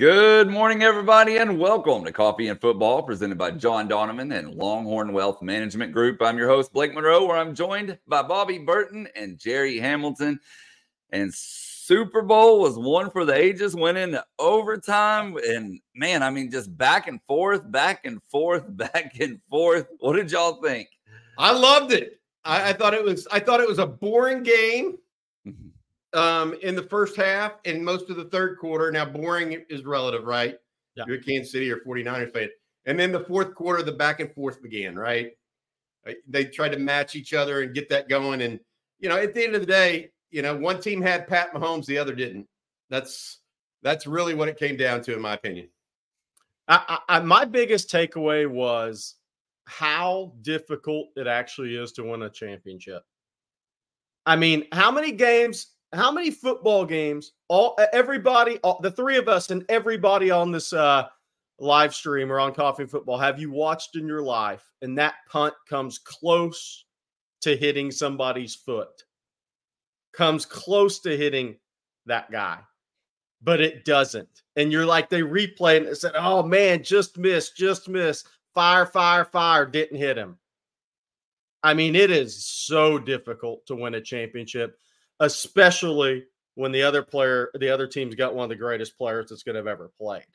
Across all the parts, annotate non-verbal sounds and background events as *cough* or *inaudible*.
Good morning, everybody, and welcome to Coffee and Football, presented by John Donovan and Longhorn Wealth Management Group. I'm your host, Blake Monroe, where I'm joined by Bobby Burton and Jerry Hamilton. And Super Bowl was one for the ages, went into overtime. And man, I mean, just back and forth, back and forth, *laughs* back and forth. What did y'all think? I loved it. I, I thought it was I thought it was a boring game um, in the first half and most of the third quarter. Now, boring is relative, right? Yeah. You're a Kansas City or 49ers fan. And then the fourth quarter, the back and forth began, right? They tried to match each other and get that going. And, you know, at the end of the day, you know, one team had Pat Mahomes, the other didn't. That's that's really what it came down to, in my opinion. I, I, my biggest takeaway was how difficult it actually is to win a championship. I mean, how many games how many football games all everybody all, the three of us and everybody on this uh live stream or on coffee football have you watched in your life and that punt comes close to hitting somebody's foot? Comes close to hitting that guy but it doesn't. And you're like they replay and said oh man just missed just missed fire fire fire. Didn't hit him. I mean it is so difficult to win a championship especially when the other player, the other team's got one of the greatest players that's going to have ever played.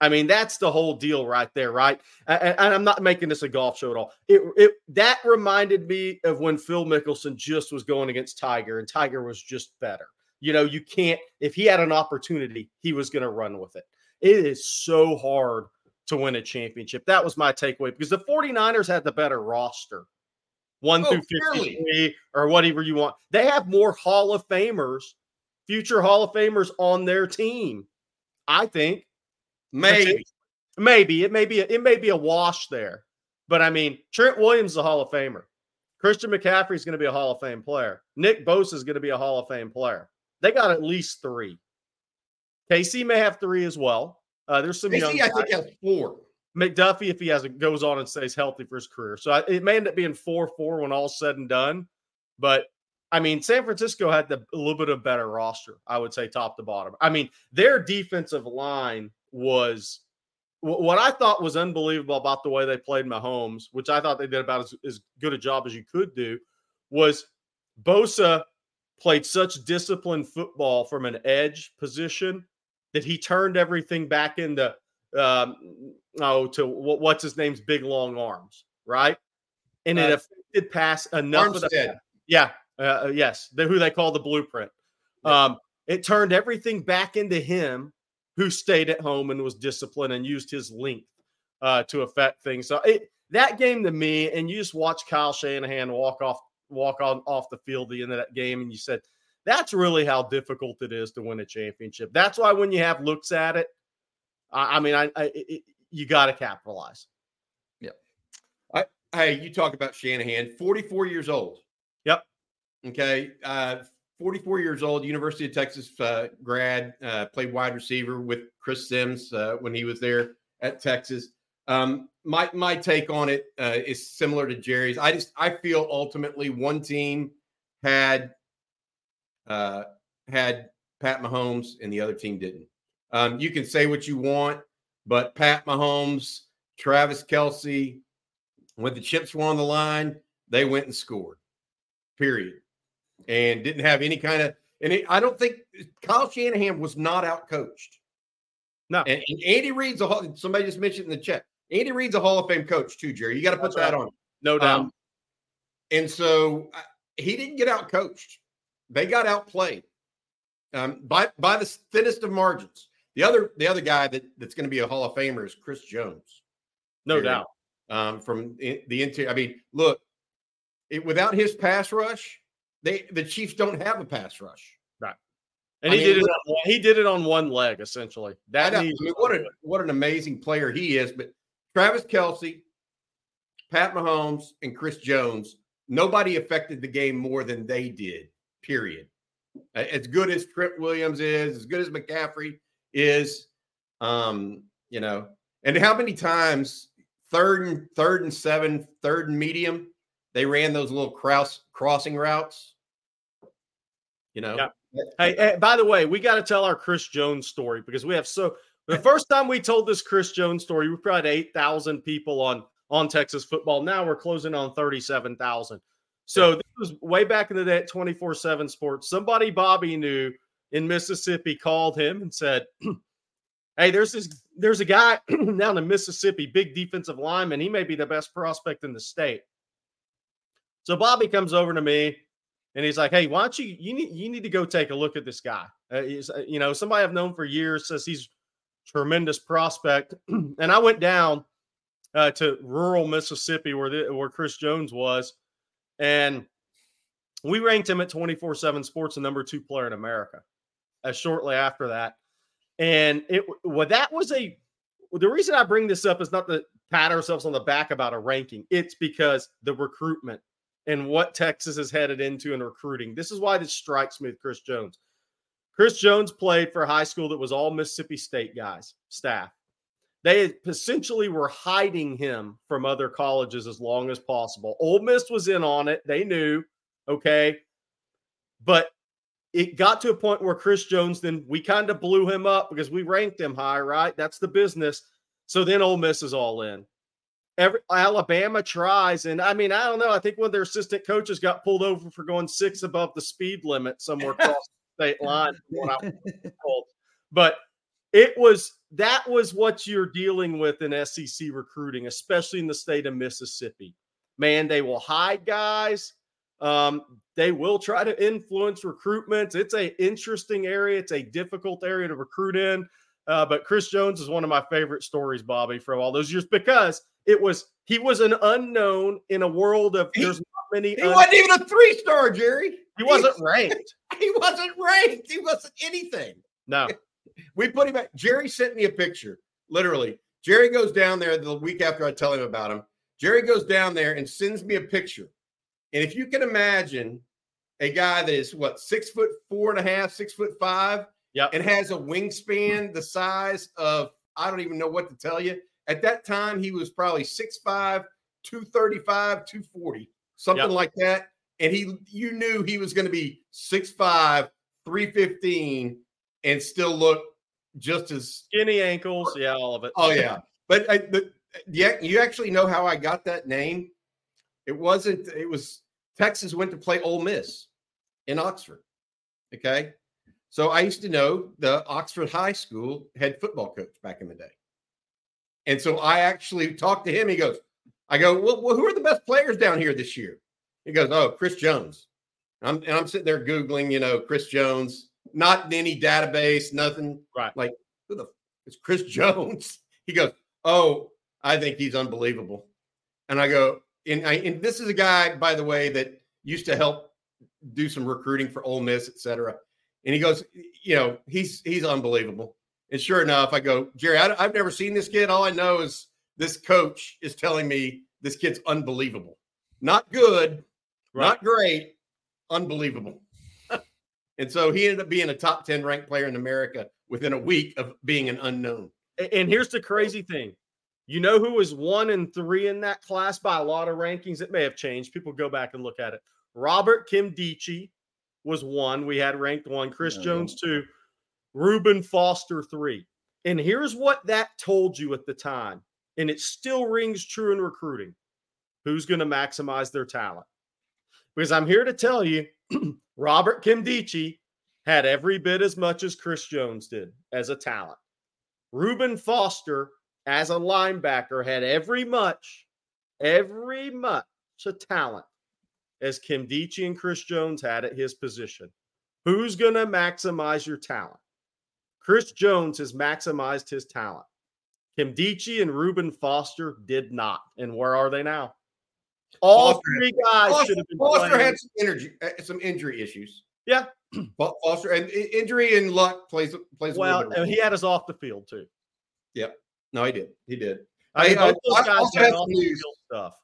I mean, that's the whole deal right there, right? And, I'm not making this a golf show at all. It, it that reminded me of when Phil Mickelson just was going against Tiger, and Tiger was just better. You know, you can't if he had an opportunity, he was going to run with it. It is so hard to win a championship. That was my takeaway because the 49ers had the better roster one oh, through 53 or whatever you want. They have more Hall of Famers, future Hall of Famers on their team. I think. Maybe. Maybe. It may be a, it may be a wash there. But I mean, Trent Williams is a Hall of Famer. Christian McCaffrey is going to be a Hall of Fame player. Nick Bosa is going to be a Hall of Fame player. They got at least three. KC may have three as well. Uh, there's some KC, young. I think has four. McDuffie if he has it goes on and stays healthy for his career. So I, it may end up being four four when all's said and done. But I mean, San Francisco had the, a little bit of better roster, I would say, top to bottom. I mean, their defensive line was what I thought was unbelievable about the way they played Mahomes, which I thought they did about as, as good a job as you could do, was Bosa played such disciplined football from an edge position that he turned everything back into um, oh, to what, what's his name's big long arms, right? And uh, it affected pass enough Armstead. of the yeah, uh, uh, yes, the, who they call the blueprint. Yeah. Um, it turned everything back into him, who stayed at home and was disciplined and used his length uh, to affect things. So it, that game to me, and you just watch Kyle Shanahan walk off walk on off the field the end of that game, and you said that's really how difficult it is to win a championship. That's why when you have looks at it, I, I mean, I, I it, you got to capitalize. Yep. I, hey, you talk about Shanahan, 44 years old. Yep. Okay. Uh, 44 years old, University of Texas uh, grad, uh, played wide receiver with Chris Simms uh, when he was there at Texas. Um, my my take on it uh, is similar to Jerry's. I just I feel ultimately one team had uh, had Pat Mahomes and the other team didn't. Um, you can say what you want, but Pat Mahomes Travis Kelce, when the chips were on the line, they went and scored. Period. And didn't have any kind of and it, I don't think Kyle Shanahan was not out coached. No. And, and Andy Reid's a somebody just mentioned in the chat. Andy Reid's a Hall of Fame coach too, Jerry. You got to put That's that right. on. No doubt. Um, and so uh, he didn't get out coached. They got outplayed um, by by the thinnest of margins. The other the other guy that, that's going to be a Hall of Famer is Chris Jones. No doubt. Um, from the interior. I mean, look, it, without his pass rush, they the Chiefs don't have a pass rush. Right. And I he mean, did it on, he did it on one leg essentially. That I, I mean, what a what an amazing player he is. But Travis Kelce, Pat Mahomes, and Chris Jones, nobody affected the game more than they did. Period. As good as Trent Williams is, as good as McCaffrey is, um, you know, and how many times third and third and seven, third and medium, they ran those little cross crossing routes. You know. Yeah. Hey, hey, by the way, we got to tell our Chris Jones story because we have so the *laughs* first time we told this Chris Jones story, we probably had eight thousand people on on Texas football. Now we're closing on thirty seven thousand. So this was way back in the day at twenty four seven Sports. Somebody Bobby knew in Mississippi called him and said, *clears throat* "Hey, there's this there's a guy *clears throat* down in Mississippi, big defensive lineman. He may be the best prospect in the state." So Bobby comes over to me and he's like, "Hey, why don't you you need you need to go take a look at this guy? Uh, uh, you know, somebody I've known for years says he's tremendous prospect." *clears throat* and I went down uh, to rural Mississippi where the, where Chris Jones was, and we ranked him at twenty four seven Sports the number two player in America. Uh, shortly after that, and it well that was a the reason I bring this up is not to pat ourselves on the back about a ranking. It's because the recruitment and what Texas is headed into in recruiting. This is why this strikes me with Chris Jones. Chris Jones played for a high school that was all Mississippi State guys, staff. They essentially were hiding him from other colleges as long as possible. Ole Miss was in on it. They knew, okay. But it got to a point where Chris Jones, then we kind of blew him up because we ranked him high, right? That's the business. So then Ole Miss is all in. Every Alabama tries, and I mean, I don't know. I think one of their assistant coaches got pulled over for going six above the speed limit somewhere across *laughs* the state line. *laughs* But it was that was what you're dealing with in SEC recruiting, especially in the state of Mississippi. Man, they will hide guys. Um, they will try to influence recruitment. It's a interesting area. It's a difficult area to recruit in. Uh, but Chris Jones is one of my favorite stories, Bobby, from all those years because it was he was an unknown in a world of he, there's not many. He un- wasn't even a three star, Jerry. He wasn't ranked. *laughs* He wasn't ranked. He wasn't anything. No, we put him at. Jerry sent me a picture. Literally, Jerry goes down there the week after I tell him about him. Jerry goes down there and sends me a picture. And if you can imagine a guy that is what six foot four and a half, six foot five, yeah, and has a wingspan the size of I don't even know what to tell you. At that time, he was probably 6'5, 235, 240, something yep. like that. And he you knew he was going to be 6'5, 315, and still look just as skinny ankles. Yeah, all of it. Oh, *laughs* yeah. But I, the, yeah, you actually know how I got that name? It wasn't, it was Texas went to play Ole Miss in Oxford. Okay. So I used to know the Oxford High School head football coach back in the day. And so I actually talked to him. He goes, I go, well, well, who are the best players down here this year? He goes, oh, Chris Jones. I'm, and I'm sitting there Googling, you know, Chris Jones, not in any database, nothing. Right. Like, who the it's Chris *laughs* Jones? He goes, oh, I think he's unbelievable. And I go, and, I, and this is a guy, by the way, that used to help do some recruiting for Ole Miss, et cetera. And he goes, you know, he's he's unbelievable. And sure enough, I go, Jerry, I, have never seen this kid. All I know is this coach is telling me this kid's unbelievable. Not good, right. not great, unbelievable. *laughs* and so he ended up being a top 10 ranked player in America within a week of being an unknown. And here's the crazy thing. You know who was one and three in that class by a lot of rankings? It may have changed. People go back and look at it. Robert Nkemdiche was one. We had ranked one. Chris oh, Jones, two. Reuben Foster, three. And here's what that told you at the time and it still rings true in recruiting. Who's going to maximize their talent? Because I'm here to tell you, *clears throat* Robert Nkemdiche had every bit as much as Chris Jones did as a talent. Reuben Foster, as a linebacker, had every much, every much a talent as Kim Nkemdiche and Chris Jones had at his position. Who's going to maximize your talent? Chris Jones has maximized his talent. Kim Nkemdiche and Reuben Foster did not. And where are they now? All Foster three guys Foster, should have been. Foster playing. had some energy, uh, some injury issues. Yeah, *clears throat* Foster and injury and luck plays plays. Well, and he had us off the field too. Yep. No, he did. He did. I, I, I also had some news stuff.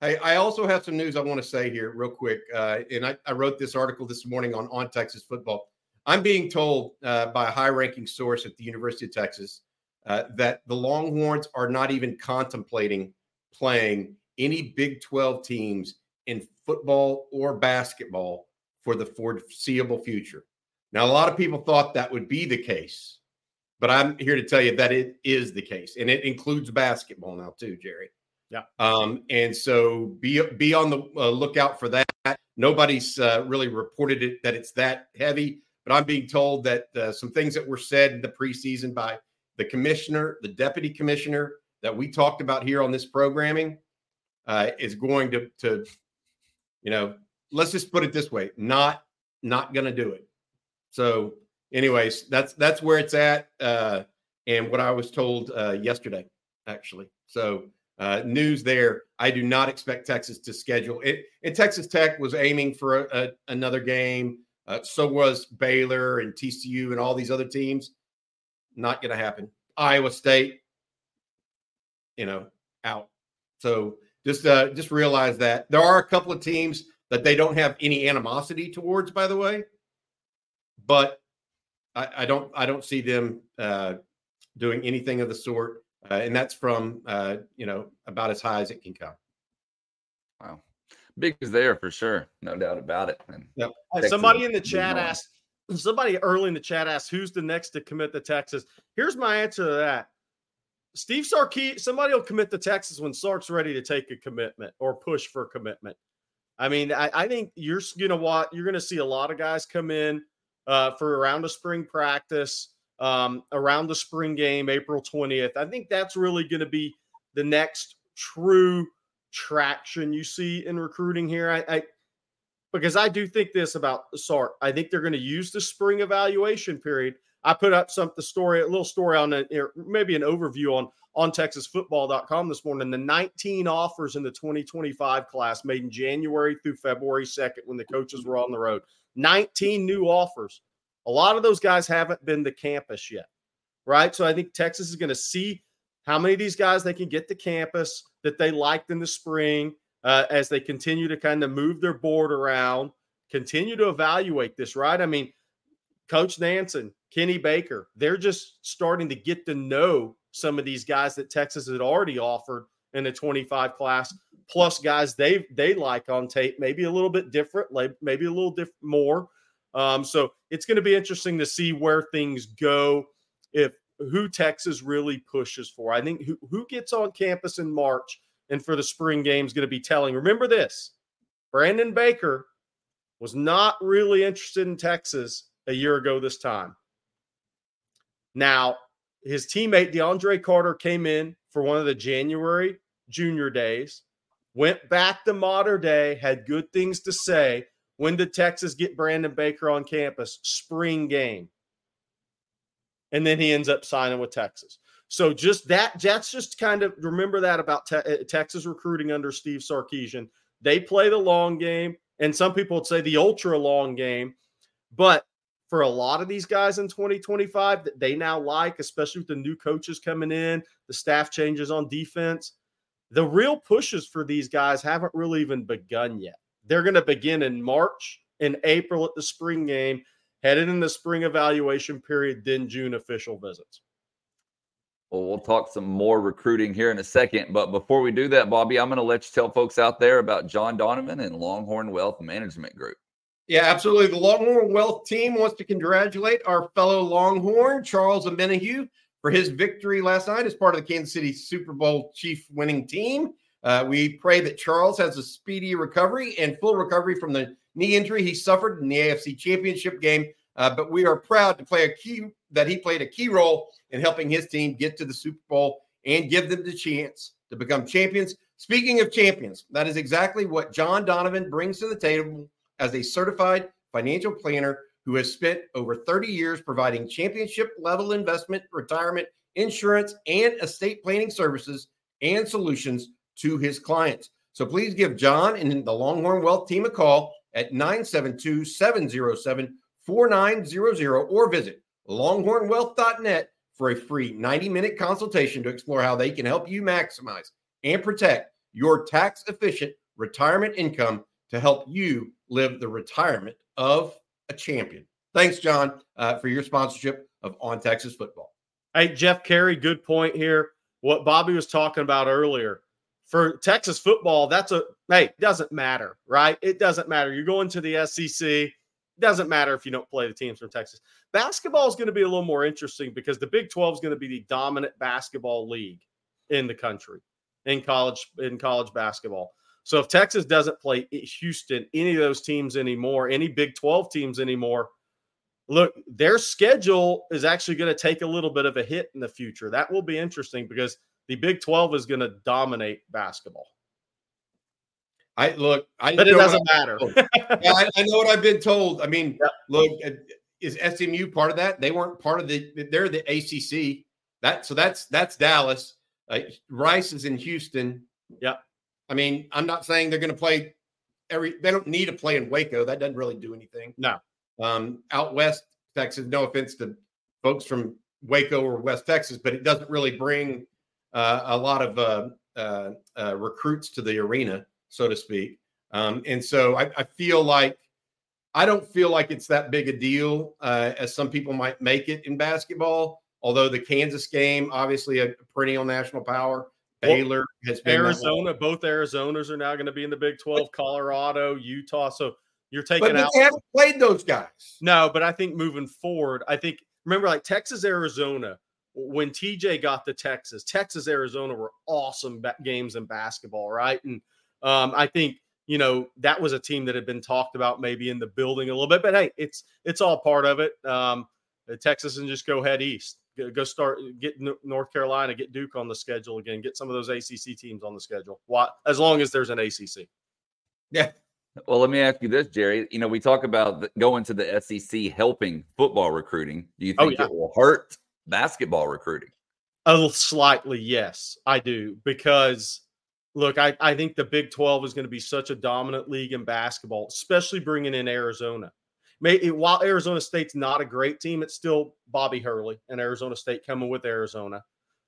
Hey, I also have some news I want to say here, real quick. Uh, and I, I, wrote this article this morning on on Texas football. I'm being told uh, by a high-ranking source at the University of Texas uh, that the Longhorns are not even contemplating playing any Big 12 teams in football or basketball for the foreseeable future. Now, a lot of people thought that would be the case, but I'm here to tell you that it is the case, and it includes basketball now too, Jerry. Yeah. Um, and so be be on the uh, lookout for that. Nobody's uh, really reported it that it's that heavy, but I'm being told that uh, some things that were said in the preseason by the commissioner, the deputy commissioner that we talked about here on this programming, uh, is going to to you know let's just put it this way not not going to do it so anyways that's that's where it's at uh and what i was told uh yesterday actually. So uh news there. I do not expect texas to schedule it and texas tech was aiming for a, a, another game. Uh, so was baylor and tcu and all these other teams. Not going to happen. Iowa state you know out. So just uh, just realize that. There are a couple of teams that they don't have any animosity towards, by the way. But I, I don't I don't see them uh, doing anything of the sort, uh, and that's from uh, you know about as high as it can come. Wow, big is there for sure, no doubt about it. And yep. somebody in the chat asked. Somebody early in the chat asked, "Who's the next to commit to Texas?" Here's my answer to that. Steve Sarkis, somebody will commit to Texas when Sark's ready to take a commitment or push for commitment. I mean, I, I think you're gonna what you're gonna see a lot of guys come in uh, for around a spring practice, um, around the spring game, April 20th. I think that's really gonna be the next true traction you see in recruiting here. I, I because I do think this about Sark. I think they're going to use the spring evaluation period I put up some the story, a little story on it, maybe an overview on on TexasFootball.com this morning. The 19 offers in the 2025 class made in January through February 2nd when the coaches were on the road. 19 new offers. A lot of those guys haven't been to campus yet, right? So I think Texas is going to see how many of these guys they can get to campus that they liked in the spring uh, as they continue to kind of move their board around, continue to evaluate this, right? I mean, Coach Nansen, Kenny Baker, they're just starting to get to know some of these guys that Texas had already offered in the 25 class, plus guys they they like on tape, maybe a little bit different, maybe a little different more. Um, so it's going to be interesting to see where things go if who Texas really pushes for. I think who, who gets on campus in March and for the spring game is going to be telling. Remember this Brandon Baker was not really interested in Texas a year ago this time. Now, his teammate DeAndre Carter came in for one of the January junior days, went back to Mater Dei, had good things to say. When did Texas get Brandon Baker on campus? Spring game. And then he ends up signing with Texas. So just that, that's just kind of remember that about te- uh, Texas recruiting under Steve Sarkisian. They play the long game, and some people would say the ultra long game. But for a lot of these guys in 2025 that they now like, especially with the new coaches coming in, the staff changes on defense. The real pushes for these guys haven't really even begun yet. They're going to begin in March and April at the spring game, headed in the spring evaluation period, then June official visits. Well, we'll talk some more recruiting here in a second. But before we do that, Bobby, I'm going to let you tell folks out there about John Donovan and Longhorn Wealth Management Group. Yeah, absolutely. The Longhorn Wealth team wants to congratulate our fellow Longhorn, Charles Omenihu, for his victory last night as part of the Kansas City Super Bowl chief winning team. Uh, we pray that Charles has a speedy recovery and full recovery from the knee injury he suffered in the AFC Championship game. Uh, but we are proud to play a key that he played a key role in helping his team get to the Super Bowl and give them the chance to become champions. Speaking of champions, that is exactly what John Donovan brings to the table as a certified financial planner who has spent over 30 years providing championship level investment, retirement, insurance, and estate planning services and solutions to his clients. So please give John and the Longhorn Wealth team a call at 972 707 4900 or visit longhornwealth.net for a free 90 minute consultation to explore how they can help you maximize and protect your tax efficient retirement income to help you live the retirement of a champion. Thanks, John, uh, for your sponsorship of On Texas Football. Hey, Jeff Carey, good point here. What Bobby was talking about earlier for Texas football, that's a hey, doesn't matter, right? It doesn't matter. You're going to the SEC. Doesn't matter if you don't play the teams from Texas. Basketball is going to be a little more interesting because the Big 12 is going to be the dominant basketball league in the country in college in college basketball. So if Texas doesn't play Houston, any of those teams anymore, any Big 12 teams anymore, look, their schedule is actually going to take a little bit of a hit in the future. That will be interesting because the Big 12 is going to dominate basketball. I look, I but it doesn't matter. yeah, I, I, know what I've been told. I mean, yep. look, uh, is SMU part of that? They weren't part of the. They're the ACC. That so that's that's Dallas. Uh, Rice is in Houston. Yep. I mean, I'm not saying they're going to play every. They don't need to play in Waco. That doesn't really do anything. No. Um, out west Texas. No offense to folks from Waco or West Texas, but it doesn't really bring uh, a lot of uh, uh, uh recruits to the arena so to speak. Um, and so I, I, feel like I don't feel like it's that big a deal uh, as some people might make it in basketball. Although the Kansas game, obviously a perennial national power, Baylor has been Arizona. Both Arizonas are now going to be in the Big Twelve. Colorado, Utah. So you're taking but out. They haven't played those guys. No, but I think moving forward, I think remember like Texas, Arizona. When TJ got to Texas, Texas, Arizona were awesome games in basketball, right? And um, I think you know that was a team that had been talked about maybe in the building a little bit, but hey, it's it's all part of it. Um, Texas and just go head east, go start get North Carolina, get Duke on the schedule again, get some of those ACC teams on the schedule. Why, as long as there's an ACC. Yeah. Well, let me ask you this, Jerry. You know, we talk about going to the SEC helping football recruiting. Do you oh, think oh, yeah. it will hurt basketball recruiting? A little slightly, yes, I do, because Look, I, I think the Big 12 is going to be such a dominant league in basketball, especially bringing in Arizona. While Arizona State's not a great team, it's still Bobby Hurley and Arizona State coming with Arizona.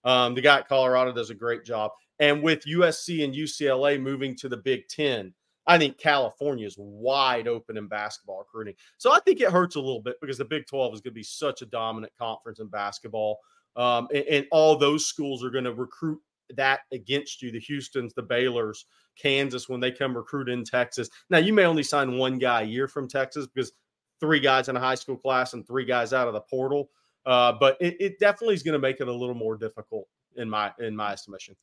Um, the guy at Colorado does a great job. And with USC and UCLA moving to the Big 10, I think California is wide open in basketball recruiting. So I think it hurts a little bit because the Big 12 is going to be such a dominant conference in basketball. Um, and, and, all those schools are going to recruit that against you the Houstons, the Baylors, Kansas when they come recruit in Texas. Now, you may only sign one guy a year from Texas because three guys in a high school class and three guys out of the portal. Uh, but it, it definitely is going to make it a little more difficult in my in my estimation.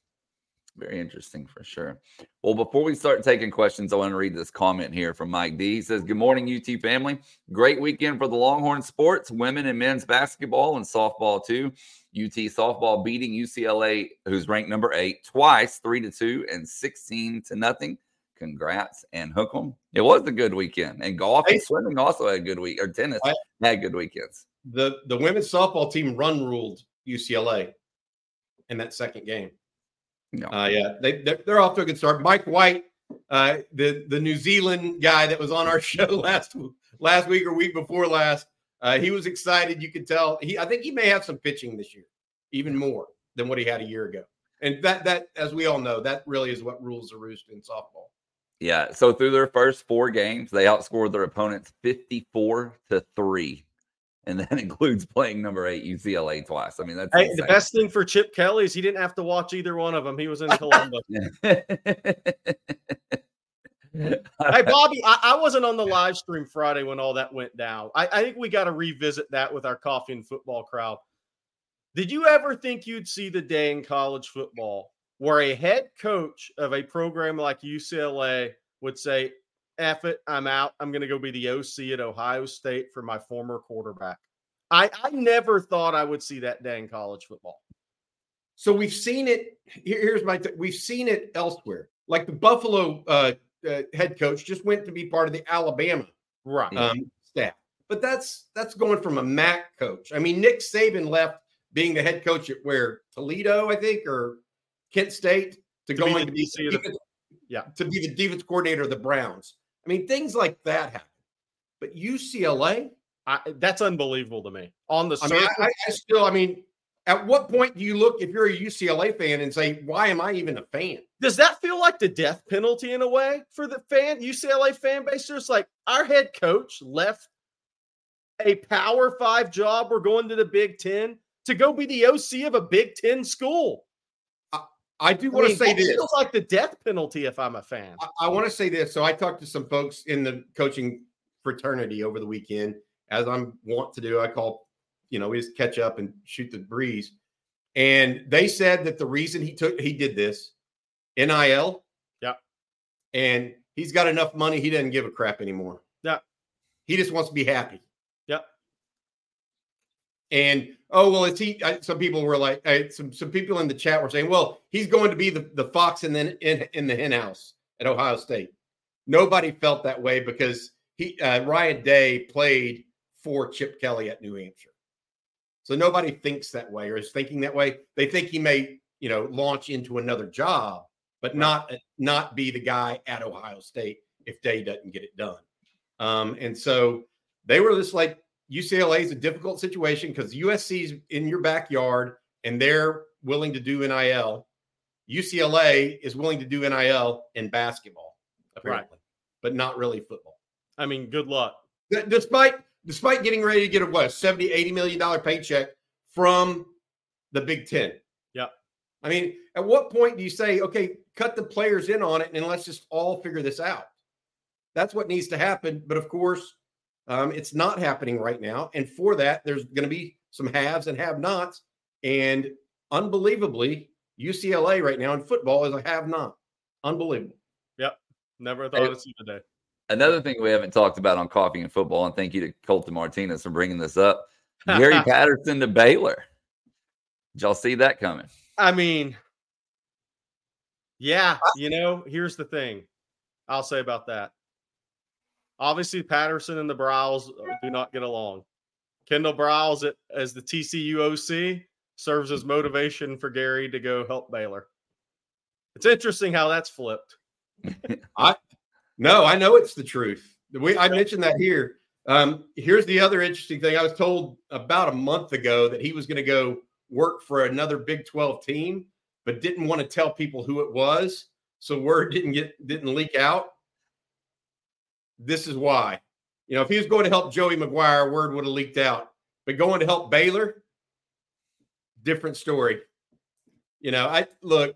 Very interesting for sure. Well, before we start taking questions, I want to read this comment here from Mike D. He says, Good morning, UT family. Great weekend for the Longhorn sports, women and men's basketball and softball, too. UT softball beating UCLA, who's ranked number eight, twice, three to two and 16 to nothing. Congrats and hook 'em. It was a good weekend. And golf and swimming also had a good week, or tennis I, had good weekends. The the women's softball team run ruled UCLA in that second game. No. Uh, yeah, they they're, they're, off to a good start. Mike White, uh, the the New Zealand guy that was on our *laughs* show last last week or week before last, uh, he was excited. You could tell. He I think he may have some pitching this year, even more than what he had a year ago. And that that as we all know, that really is what rules the roost in softball. Yeah. So through their first four games, they outscored their opponents fifty-four to three and that *laughs* includes playing number eight UCLA twice. I mean, that's hey, the best thing for Chip Kelly is he didn't have to watch either one of them. He was in Columbus. *laughs* hey, *laughs* Bobby, I, I, wasn't on the live stream Friday when all that went down. I, I think we got to revisit that with our coffee and football crowd. Did you ever think you'd see the day in college football where a head coach of a program like UCLA would say, F it, I'm out. I'm going to go be the OC at Ohio State for my former quarterback. I, I never thought I would see that day in college football. So we've seen it. here's my. Th- we've seen it elsewhere. Like the Buffalo uh, uh, head coach just went to be part of the Alabama right um, staff, but that's that's going from a MAC coach. I mean, Nick Saban left being the head coach at where Toledo, I think, or Kent State to, to going to be the, defense, yeah to be the defense coordinator of the Browns. I mean, things like that happen. But UCLA, I, that's unbelievable to me. On the I mean, I, I, still, I mean, at what point do you look if you're a UCLA fan and say, "Why am I even a fan?" Does that feel like the death penalty in a way for the fan UCLA fan base? Just like our head coach left a Power Five job, we're going to the Big Ten to go be the OC of a Big Ten school. I do want to say this. Feels like the death penalty if I'm a fan. I, I want to say this. So I talked to some folks in the coaching fraternity over the weekend, as I'm want to do. I call, you know, we just catch up and shoot the breeze. And they said that the reason he took he did this, NIL. Yeah. And he's got enough money, he doesn't give a crap anymore. Yeah. He just wants to be happy. And oh well, it's he. I, some people were like, I, some some people in the chat were saying, well, he's going to be the the fox and then in in the hen house at Ohio State. Nobody felt that way because he uh, Ryan Day played for Chip Kelly at New Hampshire, so nobody thinks that way or is thinking that way. They think he may you know launch into another job, but not not be the guy at Ohio State if Day doesn't get it done. Um, and so they were just like UCLA is a difficult situation because USC's in your backyard and they're willing to do NIL. UCLA is willing to do NIL in basketball, apparently, right. but not really football. I mean, good luck. Despite despite getting ready to get a what 70, 80 million dollar paycheck from the Big Ten. Yeah. I mean, at what point do you say, okay, cut the players in on it and let's just all figure this out? That's what needs to happen. But of course, um, it's not happening right now. And for that, there's going to be some haves and have nots. And unbelievably, UCLA right now in football is a have not. Unbelievable. Yep. Never thought hey, see the day. Another thing we haven't talked about on coffee and football, and thank you to Colton Martinez for bringing this up. Gary *laughs* Patterson to Baylor. Did y'all see that coming? I mean, yeah, you know, here's the thing I'll say about that. Obviously, Patterson and the Briles do not get along. Kendall Briles, as the TCU OC, serves as motivation for Gary to go help Baylor. It's interesting how that's flipped. *laughs* I no, I know it's the truth. We I mentioned that here. Um, here's the other interesting thing. I was told about a month ago that he was going to go work for another Big 12 team, but didn't want to tell people who it was. So word didn't get didn't leak out this is why. You know, if he was going to help Joey McGuire, word would have leaked out. But going to help Baylor, different story. You know, I look,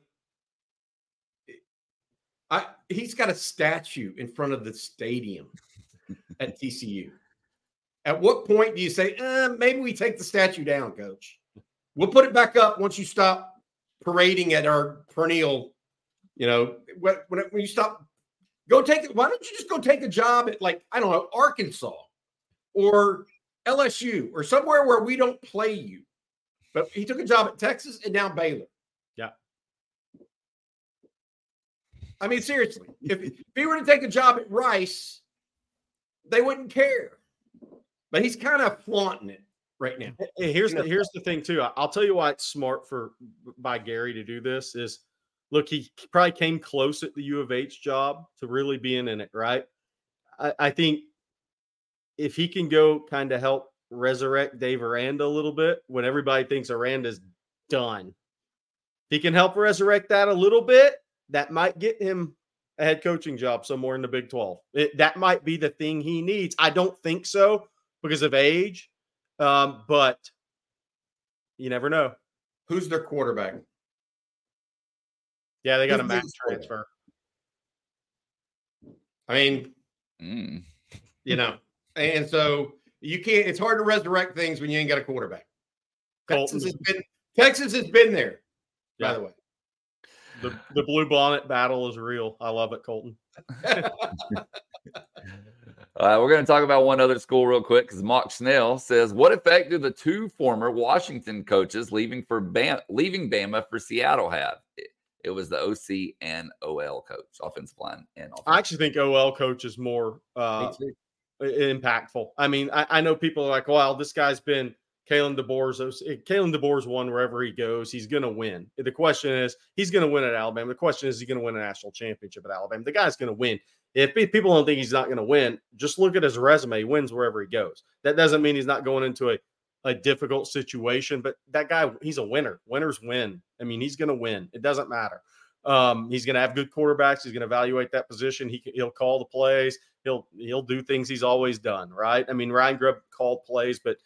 I he's got a statue in front of the stadium *laughs* at TCU. At what point do you say, eh, maybe we take the statue down, coach? We'll put it back up once you stop parading at our perennial, you know, when, when you stop Go take it. Why don't you just go take a job at like, I don't know, Arkansas or LSU or somewhere where we don't play you? But he took a job at Texas and now Baylor. Yeah. I mean, seriously, if, if he were to take a job at Rice, they wouldn't care. But he's kind of flaunting it right now. Here's the here's the thing too. I'll tell you why it's smart for by Gary to do this is look, he probably came close at the U of H job to really being in it, right? I, I think if he can go kind of help resurrect Dave Aranda a little bit when everybody thinks Aranda's done, he can help resurrect that a little bit. That might get him a head coaching job somewhere in the Big 12. It, that might be the thing he needs. I don't think so because of age, um, but you never know. Who's their quarterback? Yeah, they got a max transfer. I mean, mm. you know, and so you can't. It's hard to resurrect things when you ain't got a quarterback. Texas has been Texas has been there. Yeah. By the way, the the blue bonnet battle is real. I love it, Colton. *laughs* Uh, we're going to talk about one other school real quick because Mock Snell says, "What effect do the two former Washington coaches leaving for Bam- leaving Bama for Seattle have?" It, was the OC and OL coach, offensive line and. Offensive. I actually think OL coach is more uh, impactful. I mean, I, I, know people are like, "Well, this guy's been Kalen DeBoer's. Kalen DeBoer's won wherever he goes. He's going to win. The question is, he's going to win at Alabama. The question is, is he going to win a national championship at Alabama? The guy's going to win. If people don't think he's not going to win, just look at his resume. He wins wherever he goes. That doesn't mean he's not going into a, a difficult situation, but that guy, he's a winner. Winners win. I mean, he's going to win. It doesn't matter. Um, he's going to have good quarterbacks. He's going to evaluate that position. He he'll call the plays. He'll he'll do things he's always done. Right. I mean, Ryan Grubb called plays, but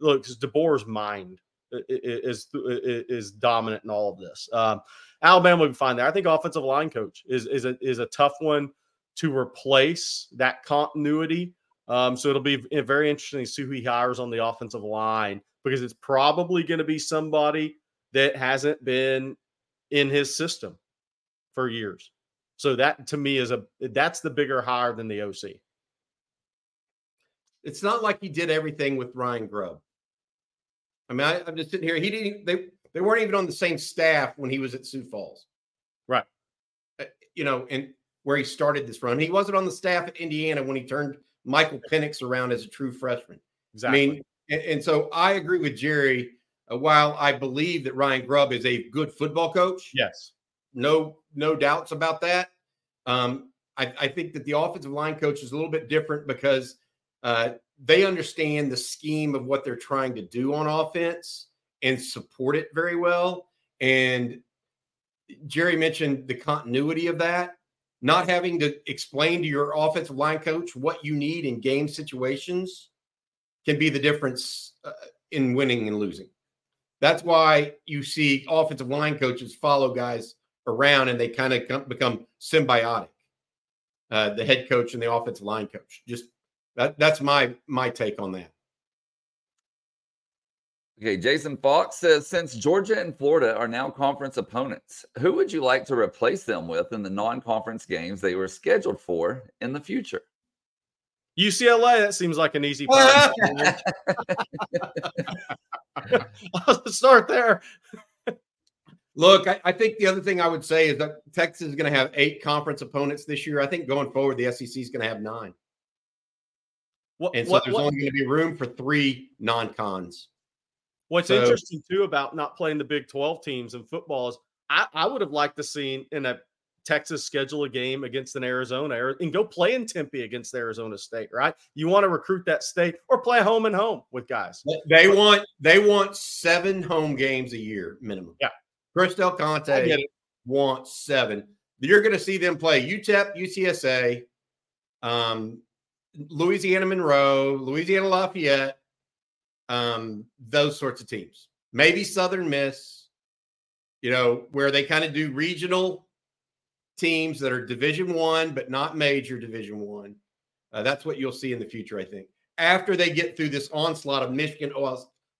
look, DeBoer's mind is, is is dominant in all of this. Um, Alabama will be fine there. I think offensive line coach is is a is a tough one to replace that continuity. Um, so it'll be very interesting to see who he hires on the offensive line because it's probably going to be somebody that hasn't been in his system for years. So that to me is a that's the bigger hire than the OC. It's not like he did everything with Ryan Grubb. I mean, I, am just sitting here. He didn't. They they weren't even on the same staff when he was at Sioux Falls, right? Uh, you know, and where he started this run. He wasn't on the staff at Indiana when he turned Michael Penix around as a true freshman. Exactly. I mean, and, and so I agree with Jerry. Uh, while I believe that Ryan Grubb is a good football coach, yes, no, no doubts about that. Um, I, I, think that the offensive line coach is a little bit different because uh, they understand the scheme of what they're trying to do on offense and support it very well. And Jerry mentioned the continuity of that not having to explain to your offensive line coach what you need in game situations can be the difference uh, in winning and losing. That's why you see offensive line coaches follow guys around and they kind of become symbiotic. Uh, the head coach and the offensive line coach. Just that that's my my take on that. Okay, Jason Fox says since Georgia and Florida are now conference opponents, who would you like to replace them with in the non-conference games they were scheduled for in the future? UCLA, that seems like an easy *laughs* *laughs* I'll start there. Look, I, I, think the other thing I would say is that Texas is going to have eight conference opponents this year. I think going forward, the SEC is going to have nine. What, and so what, there's what, only going to be room for three non-cons. What's so, interesting too about not playing the Big 12 teams in football is I, I would have liked to see in a Texas schedule a game against an Arizona and go play in Tempe against Arizona State, right? You want to recruit that state or play home and home with guys. They want they want seven home games a year minimum. Yeah. Chris Del Conte wants seven. You're going to see them play UTEP, UTSA, um, Louisiana Monroe, Louisiana Lafayette, um, those sorts of teams. Maybe Southern Miss, you know, where they kind of do regional teams that are Division One but not major Division One. Uh, that's what you'll see in the future, I think. After they get through this onslaught of Michigan,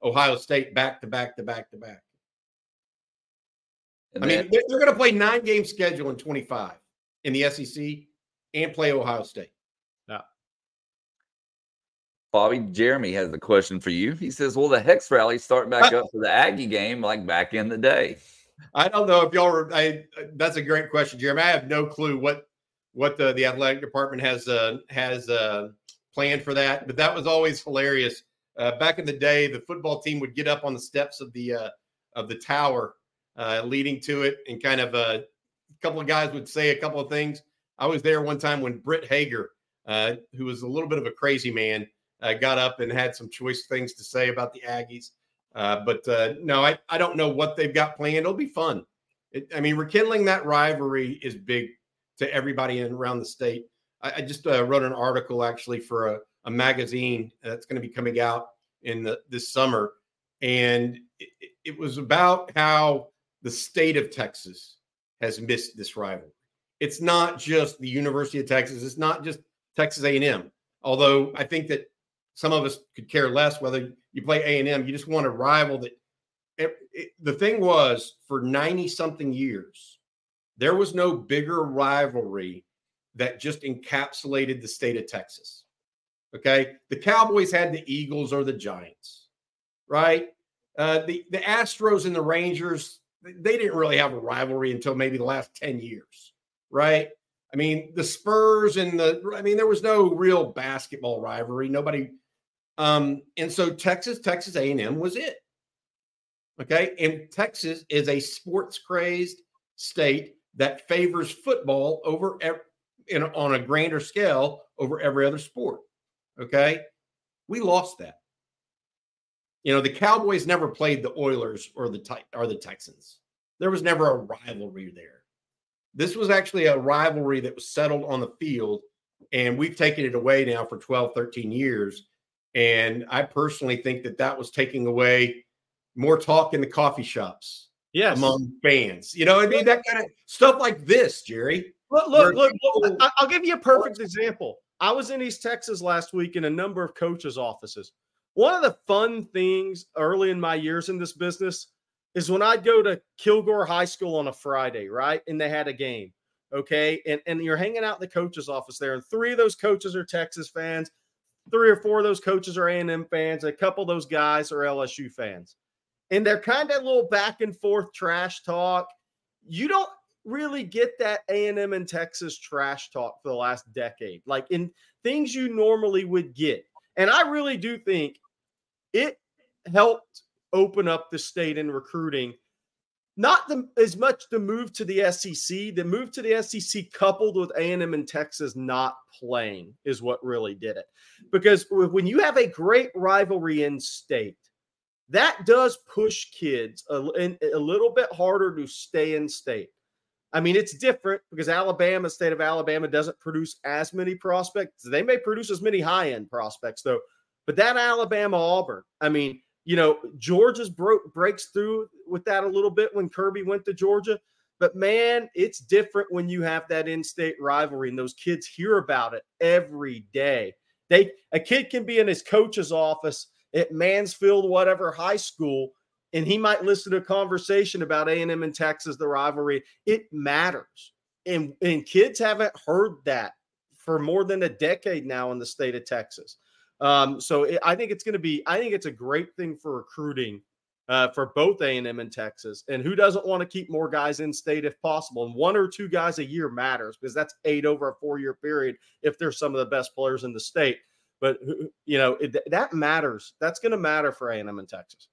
Ohio State back to back to back to back. I mean, they're, they're going to play nine game schedule in 25 in the SEC and play Ohio State. Bobby Jeremy has a question for you. He says, "Will the Hex rally start back *laughs* up for the Aggie game like back in the day?" I don't know if y'all. Were, I, that's a great question, Jeremy. I have no clue what what the, the athletic department has uh, has uh, planned for that, but that was always hilarious. Uh, back in the day, the football team would get up on the steps of the uh, of the tower uh, leading to it, and kind of uh, a couple of guys would say a couple of things. I was there one time when Britt Hager, who was a little bit of a crazy man, uh, got up and had some choice things to say about the Aggies. Uh, but uh, no, I, I don't know what they've got planned. It'll be fun. It, I mean, rekindling that rivalry is big to everybody in, around the state. I, I just uh, wrote an article actually for a, a magazine that's going to be coming out in the, this summer, and it, it was about how the state of Texas has missed this rivalry. It's not just the University of Texas. It's not just Texas A&M. Although I think that some of us could care less whether you play A and M. You just want a rival that it, it, the thing was for 90 something years, there was no bigger rivalry that just encapsulated the state of Texas. Okay. The Cowboys had the Eagles or the Giants, right? Uh, the, the Astros and the Rangers, they didn't really have a rivalry until maybe the last 10 years, right? I mean, the Spurs and the, I mean, there was no real basketball rivalry. Nobody, um, and so Texas, Texas A&M was it. Okay. And Texas is a sports crazed state that favors football over in, on a grander scale over every other sport. Okay. We lost that. You know, the Cowboys never played the Oilers or the or the Texans. There was never a rivalry there. This was actually a rivalry that was settled on the field, and we've taken it away now for 12, 13 years. And I personally think that that was taking away more talk in the coffee shops yes. among fans. You know, I mean, that kind of stuff like this, Jerry. Look, look, look, look, I'll give you a perfect example. I was in East Texas last week in a number of coaches' offices. One of the fun things early in my years in this business is when I'd go to Kilgore High School on a Friday, right? And they had a game. Okay. And, and you're hanging out in the coach's office there, and three of those coaches are Texas fans, three or four of those coaches are A&M fans, a couple of those guys are LSU fans. And they're kind of a little back and forth trash talk. You don't really get that A&M and Texas trash talk for the last decade, like in things you normally would get. And I really do think it helped open up the state in recruiting. Not the, as much the move to the SEC. The move to the SEC coupled with A&M and Texas not playing is what really did it. Because when you have a great rivalry in state, that does push kids a, a little bit harder to stay in state. I mean, it's different because Alabama, state of Alabama, doesn't produce as many prospects. They may produce as many high end prospects, though. But that Alabama Auburn, I mean, you know, Georgia's broke breaks through with that a little bit when Kirby went to Georgia. But man, it's different when you have that in-state rivalry and those kids hear about it every day. They a kid can be in his coach's office at Mansfield, whatever high school, and he might listen to a conversation about A&M and Texas, the rivalry. It matters. And, and kids haven't heard that for more than a decade now in the state of Texas. Um, so it, I think it's going to be, I think it's a great thing for recruiting uh, for both A&M and Texas. And who doesn't want to keep more guys in state if possible? And one or two guys a year matters because that's eight over a four year period if they're some of the best players in the state. But you know it, that matters. That's going to matter for A&M and Texas.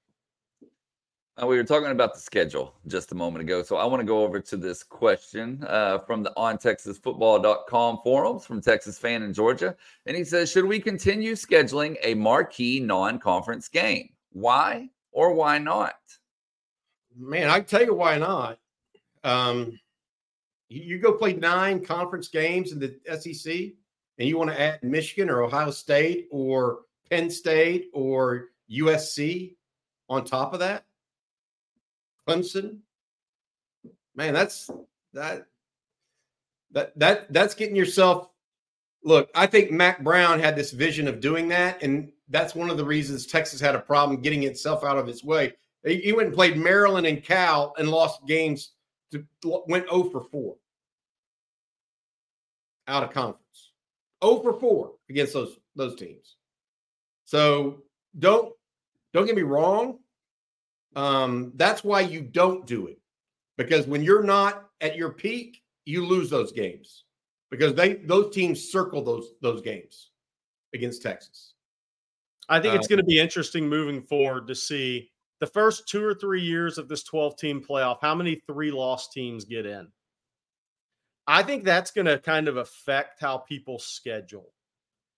Uh, we were talking about the schedule just a moment ago. So I want to go over to this question uh, from the ontexasfootball.com forums from Texas fan in Georgia. And he says, Should we continue scheduling a marquee non conference game? Why or why not? Man, I tell you why not. Um, you go play nine conference games in the SEC and you want to add Michigan or Ohio State or Penn State or USC on top of that Clemson. Man, that's that that that that's getting yourself. Look, I think Mack Brown had this vision of doing that, and that's one of the reasons Texas had a problem getting itself out of its way. He went and played Maryland and Cal and lost games. To, went 0 for 4 out of conference. 0 for 4 against those those teams. So don't don't get me wrong. Um, that's why you don't do it. Because when you're not at your peak, you lose those games. Because they those teams circle those those games against Texas. I think it's uh, going to be interesting moving forward to see the first two or three years of this 12 team playoff, how many three loss teams get in. I think that's going to kind of affect how people schedule,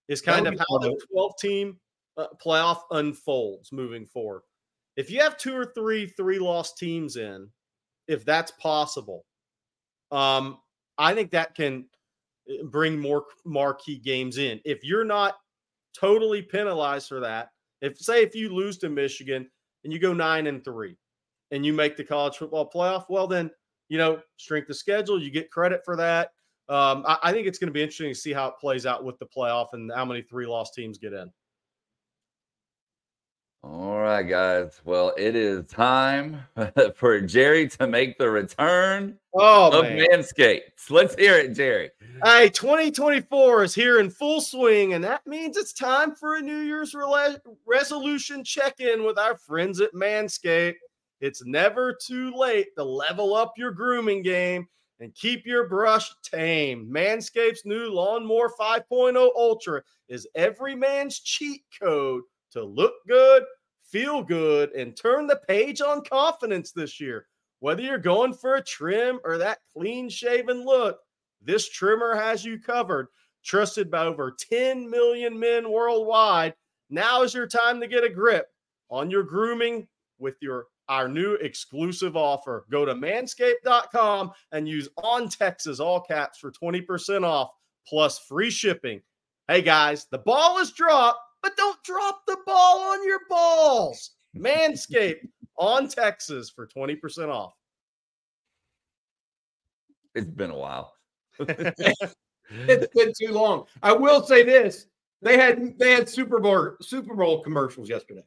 is kind of how the 12 team uh, playoff unfolds moving forward if you have two or three three loss teams in, if that's possible, um, I think that can eh, bring more marquee games in. If you're not totally penalized for that, if say if you lose to Michigan and you go nine and three and you make the college football playoff, well then you know strength of schedule, you get credit for that. Um, I, I think it's going to be interesting to see how it plays out with the playoff and how many three loss teams get in. All right, guys. Well, it is time *laughs* for Jerry to make the return oh, of man. Manscaped. Let's hear it, Jerry. Hey, 2024 is here in full swing, and that means it's time for a New Year's re- resolution check in with our friends at Manscaped. It's never too late to level up your grooming game and keep your brush tame. Manscaped's new Lawnmower 5.0 Ultra is every man's cheat code to look good, feel good, and turn the page on confidence this year. Whether you're going for a trim or that clean shaven look, this trimmer has you covered. Trusted by over 10 million men worldwide. Now is your time to get a grip on your grooming with your our new exclusive offer. Go to manscaped.com and use on Texas all caps for 20% off plus free shipping. Hey guys, the ball is dropped, but don't drop the ball on your balls. Manscaped on Texas for 20% off. It's been a while. *laughs* it's been too long. I will say this. They had they had Super Bowl Super Bowl commercials yesterday.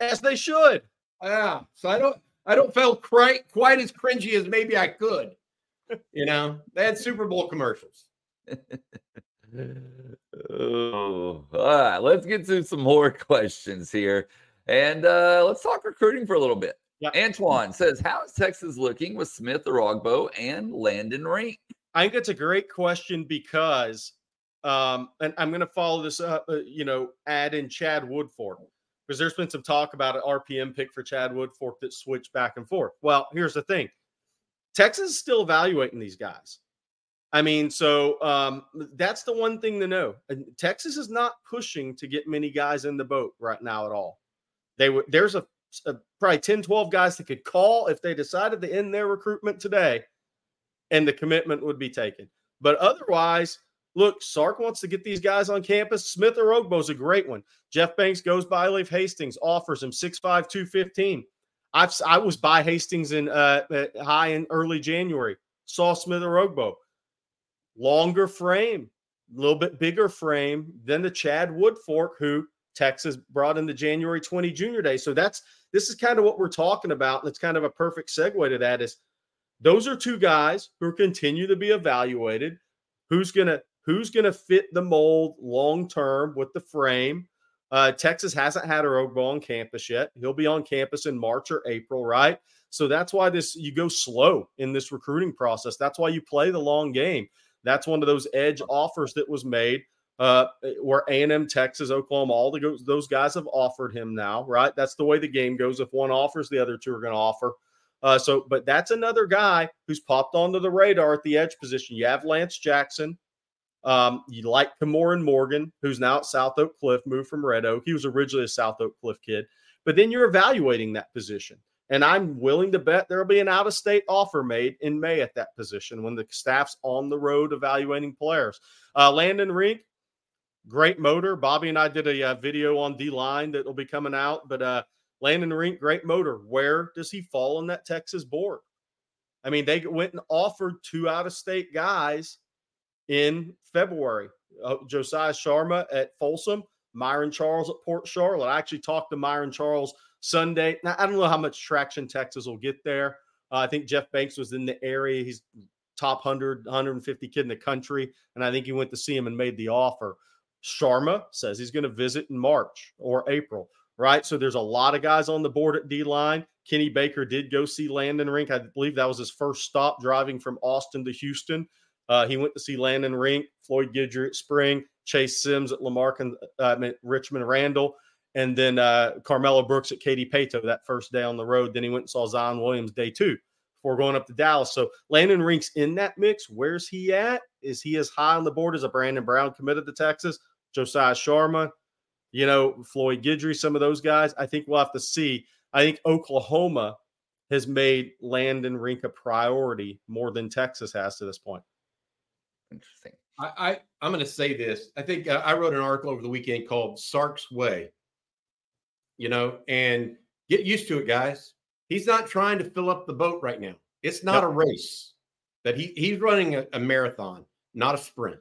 As they should. Yeah. So I don't I don't feel quite quite as cringy as maybe I could. You know, they had Super Bowl commercials. *laughs* oh, all right. Let's get to some more *laughs* questions here. And uh, let's talk recruiting for a little bit. Yep. Antoine says, How is Texas looking with Smith Orogbo and Landon Rink? I think it's a great question because, um, and I'm going to follow this up, uh, you know, add in Chad Woodfork because there's been some talk about an RPM pick for Chad Woodfork that switched back and forth. Well, here's the thing Texas is still evaluating these guys. I mean, so um, that's the one thing to know. Texas is not pushing to get many guys in the boat right now at all. They would there's a, a probably 10, 12 guys that could call if they decided to end their recruitment today, and the commitment would be taken. But otherwise, Look, Sark wants to get these guys on campus. Smith Orogbo is a great one. Jeff Banks goes by Alief Hastings, offers him 6'5, 215. I've, I was by Hastings in uh, high in early January. Saw Smith Orogbo. Longer frame, a little bit bigger frame than the Chad Woodfork, who Texas brought in the January 20 Junior Day. So that's this is kind of what we're talking about. And it's kind of a perfect segue to that is those are two guys who continue to be evaluated. Who's to who's to fit the mold long term with the frame. Uh, Texas hasn't had a Orogbo on campus yet. He'll be on campus in March or April, right? So that's why this you go slow in this recruiting process. That's why you play the long game. That's one of those edge offers that was made uh, where A&M, Texas, Oklahoma, all the, those guys have offered him now, right? That's the way the game goes. If one offers, the other two are going to offer. Uh, so, but that's another guy who's popped onto the radar at the edge position. You have Lance Jackson, um, you like Camorin Morgan, who's now at South Oak Cliff, moved from Red Oak. He was originally a South Oak Cliff kid, but then you're evaluating that position. And I'm willing to bet there'll be an out of state offer made in May at that position when the staff's on the road evaluating players. Uh, Landon Rink, great motor. Bobby and I did a uh, video on D line that will be coming out, but uh, Landon Rink, great motor. Where does he fall on that Texas board? I mean, they went and offered two out of state guys in February. Uh, Josiah Sharma at Folsom, Myron Charles at Port Charlotte. I actually talked to Myron Charles Sunday. Now, I don't know how much traction Texas will get there. Uh, I think Jeff Banks was in the area. He's top 100, 150 kid in the country. And I think he went to see him and made the offer. Sharma says he's going to visit in March or April, right? So there's a lot of guys on the board at D line. Kenny Baker did go see Landon Rink. I believe that was his first stop driving from Austin to Houston. Uh, he went to see Landon Rink, Floyd Guidry at Spring, Chase Sims at Lamarck uh, Richmond Randall, and then uh, Carmelo Brooks at Katy Paetow that first day on the road. Then he went and saw Zion Williams day two before going up to Dallas. So Landon Rink's in that mix. Where's he at? Is he as high on the board as a Brandon Brown committed to Texas? Josiah Sharma, you know, Floyd Guidry, some of those guys. I think we'll have to see. I think Oklahoma has made Landon Rink a priority more than Texas has to this point. Interesting. I, I I'm going to say this. I think uh, I wrote an article over the weekend called Sark's Way. You know, and get used to it, guys. He's not trying to fill up the boat right now. It's not yep. a race. That he he's running a, a marathon, not a sprint.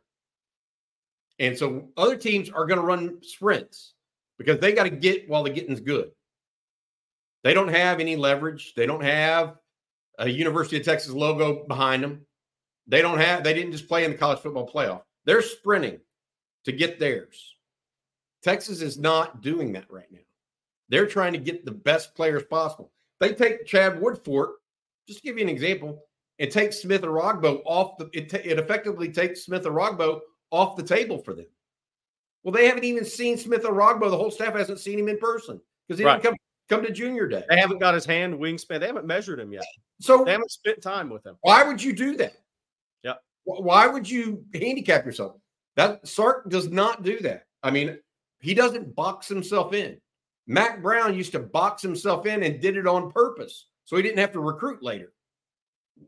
And so other teams are going to run sprints because they got to get while the getting's good. They don't have any leverage. They don't have a University of Texas logo behind them. They don't have, they didn't just play in the college football playoff. They're sprinting to get theirs. Texas is not doing that right now. They're trying to get the best players possible. They take Chad Woodfork, just to give you an example, and take Smith Orogbo off the, it, t- it effectively takes Smith Orogbo off the table for them. Well, they haven't even seen Smith Orogbo. The whole staff hasn't seen him in person because he right. didn't come come to junior day. They haven't got his hand wingspan. They haven't measured him yet. So they haven't spent time with him. Why would you do that? Why would you handicap yourself? That Sark does not do that. I mean, he doesn't box himself in. Mack Brown used to box himself in and did it on purpose, so he didn't have to recruit later.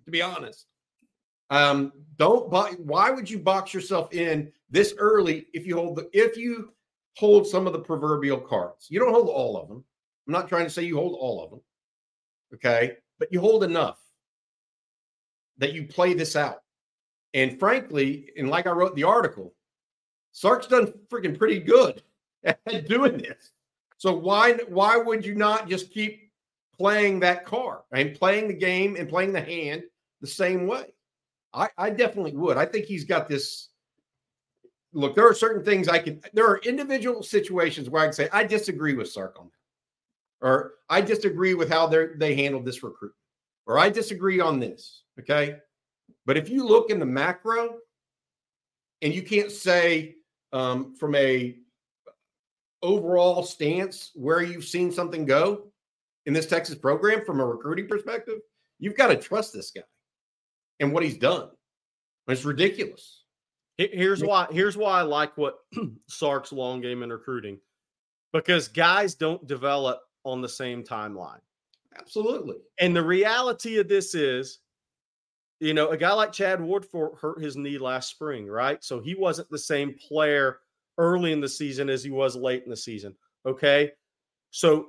To be honest, um, don't. Why would you box yourself in this early if you hold the if you hold some of the proverbial cards? You don't hold all of them. I'm not trying to say you hold all of them. Okay. But you hold enough that you play this out. And frankly, and like I wrote the article, Sark's done freaking pretty good *laughs* at doing this. So why why would you not just keep playing that card and playing the game and playing the hand the same way? I, I definitely would. I think he's got this. Look, there are certain things I can. There are individual situations where I can say I disagree with Sark on that or I disagree with how they they handled this recruitment, or I disagree on this. Okay, but if you look in the macro, and you can't say um, from a overall stance where you've seen something go in this Texas program from a recruiting perspective, you've got to trust this guy and what he's done. It's ridiculous. Here's why. Here's why I like what *clears throat* Sark's long game in recruiting, because guys don't develop on the same timeline. Absolutely. And the reality of this is, you know, a guy like Chad Woodfork hurt his knee last spring, right? So he wasn't the same player early in the season as he was late in the season. Okay. So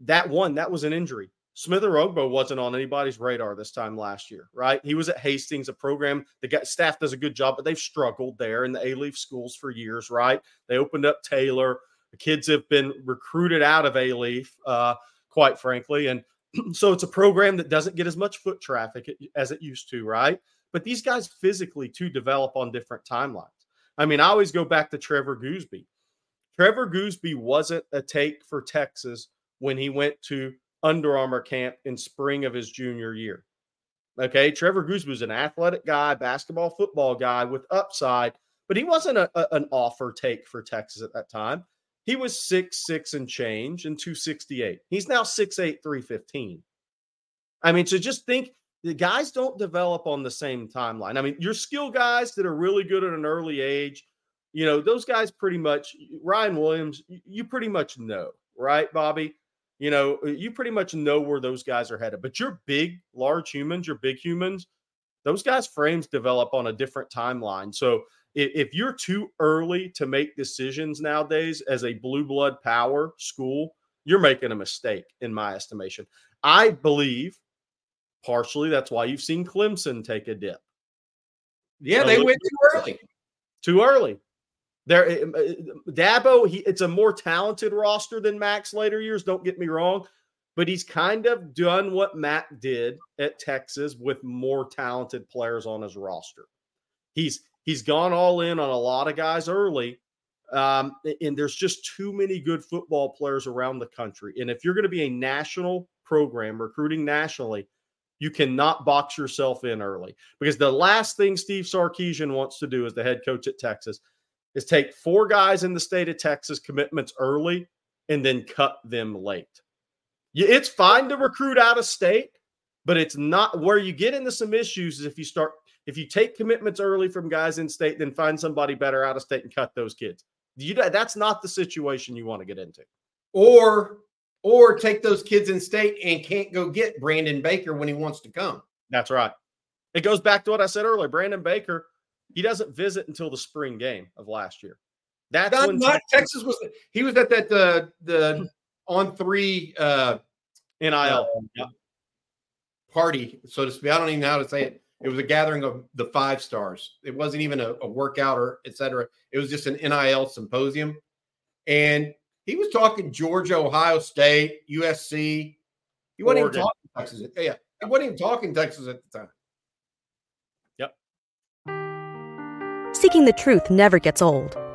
that one, that was an injury. Smith Orogbo wasn't on anybody's radar this time last year, right? He was at Hastings, a program the got, staff does a good job, but they've struggled there in the Alief schools for years, right? They opened up Taylor. The kids have been recruited out of Alief, uh, quite frankly. And *clears throat* so it's a program that doesn't get as much foot traffic as it used to, right? But these guys physically to develop on different timelines. I mean, I always go back to Trevor Goosby. Trevor Goosby wasn't a take for Texas when he went to Under Armour camp in spring of his junior year. Okay, Trevor Goosby was an athletic guy, basketball, football guy with upside, but he wasn't a, a, an offer take for Texas at that time. He was six six and change and 268. He's now six eight, 315. I mean, so just think the guys don't develop on the same timeline. I mean, your skill guys that are really good at an early age, you know, those guys pretty much, Ryan Williams, you pretty much know, right, Bobby? You know, uh, you pretty much know where those guys are headed. But your big, large humans, your big humans, those guys' frames develop on a different timeline. So if you're too early to make decisions nowadays as a blue blood power school, you're making a mistake, in my estimation. I believe partially that's why you've seen Clemson take a dip. Yeah, they went too early. Too early. There, eh, eh, Dabo, he, it's a more talented roster than Mack's later years. Don't get me wrong, but he's kind of done what Mack did at Texas with more talented players on his roster. He's He's gone all in on a lot of guys early. Um, and there's just too many good football players around the country. And if you're going to be a national program recruiting nationally, you cannot box yourself in early because the last thing Steve Sarkisian wants to do as the head coach at Texas is take four guys in the state of Texas commitments early and then cut them late. It's fine to recruit out of state, but it's not where you get into some issues is if you start if you take commitments early from guys in state, then find somebody better out of state and cut those kids. You, that's not the situation you want to get into. Or or take those kids in state and can't go get Brandon Baker when he wants to come. That's right. It goes back to what I said earlier. Brandon Baker, he doesn't visit until the spring game of last year. That's not, when not Texas, Texas was. He was at that the the on three uh nil uh, party, so to speak. I don't even know how to say it. It was a gathering of the five stars. It wasn't even a, a workout or etc. It was just an NIL symposium. And he was talking Georgia, Ohio State, USC, He wasn't Oregon. even talking Texas. Yeah, he wasn't even talking Texas at the time. Yep. Seeking the truth never gets old.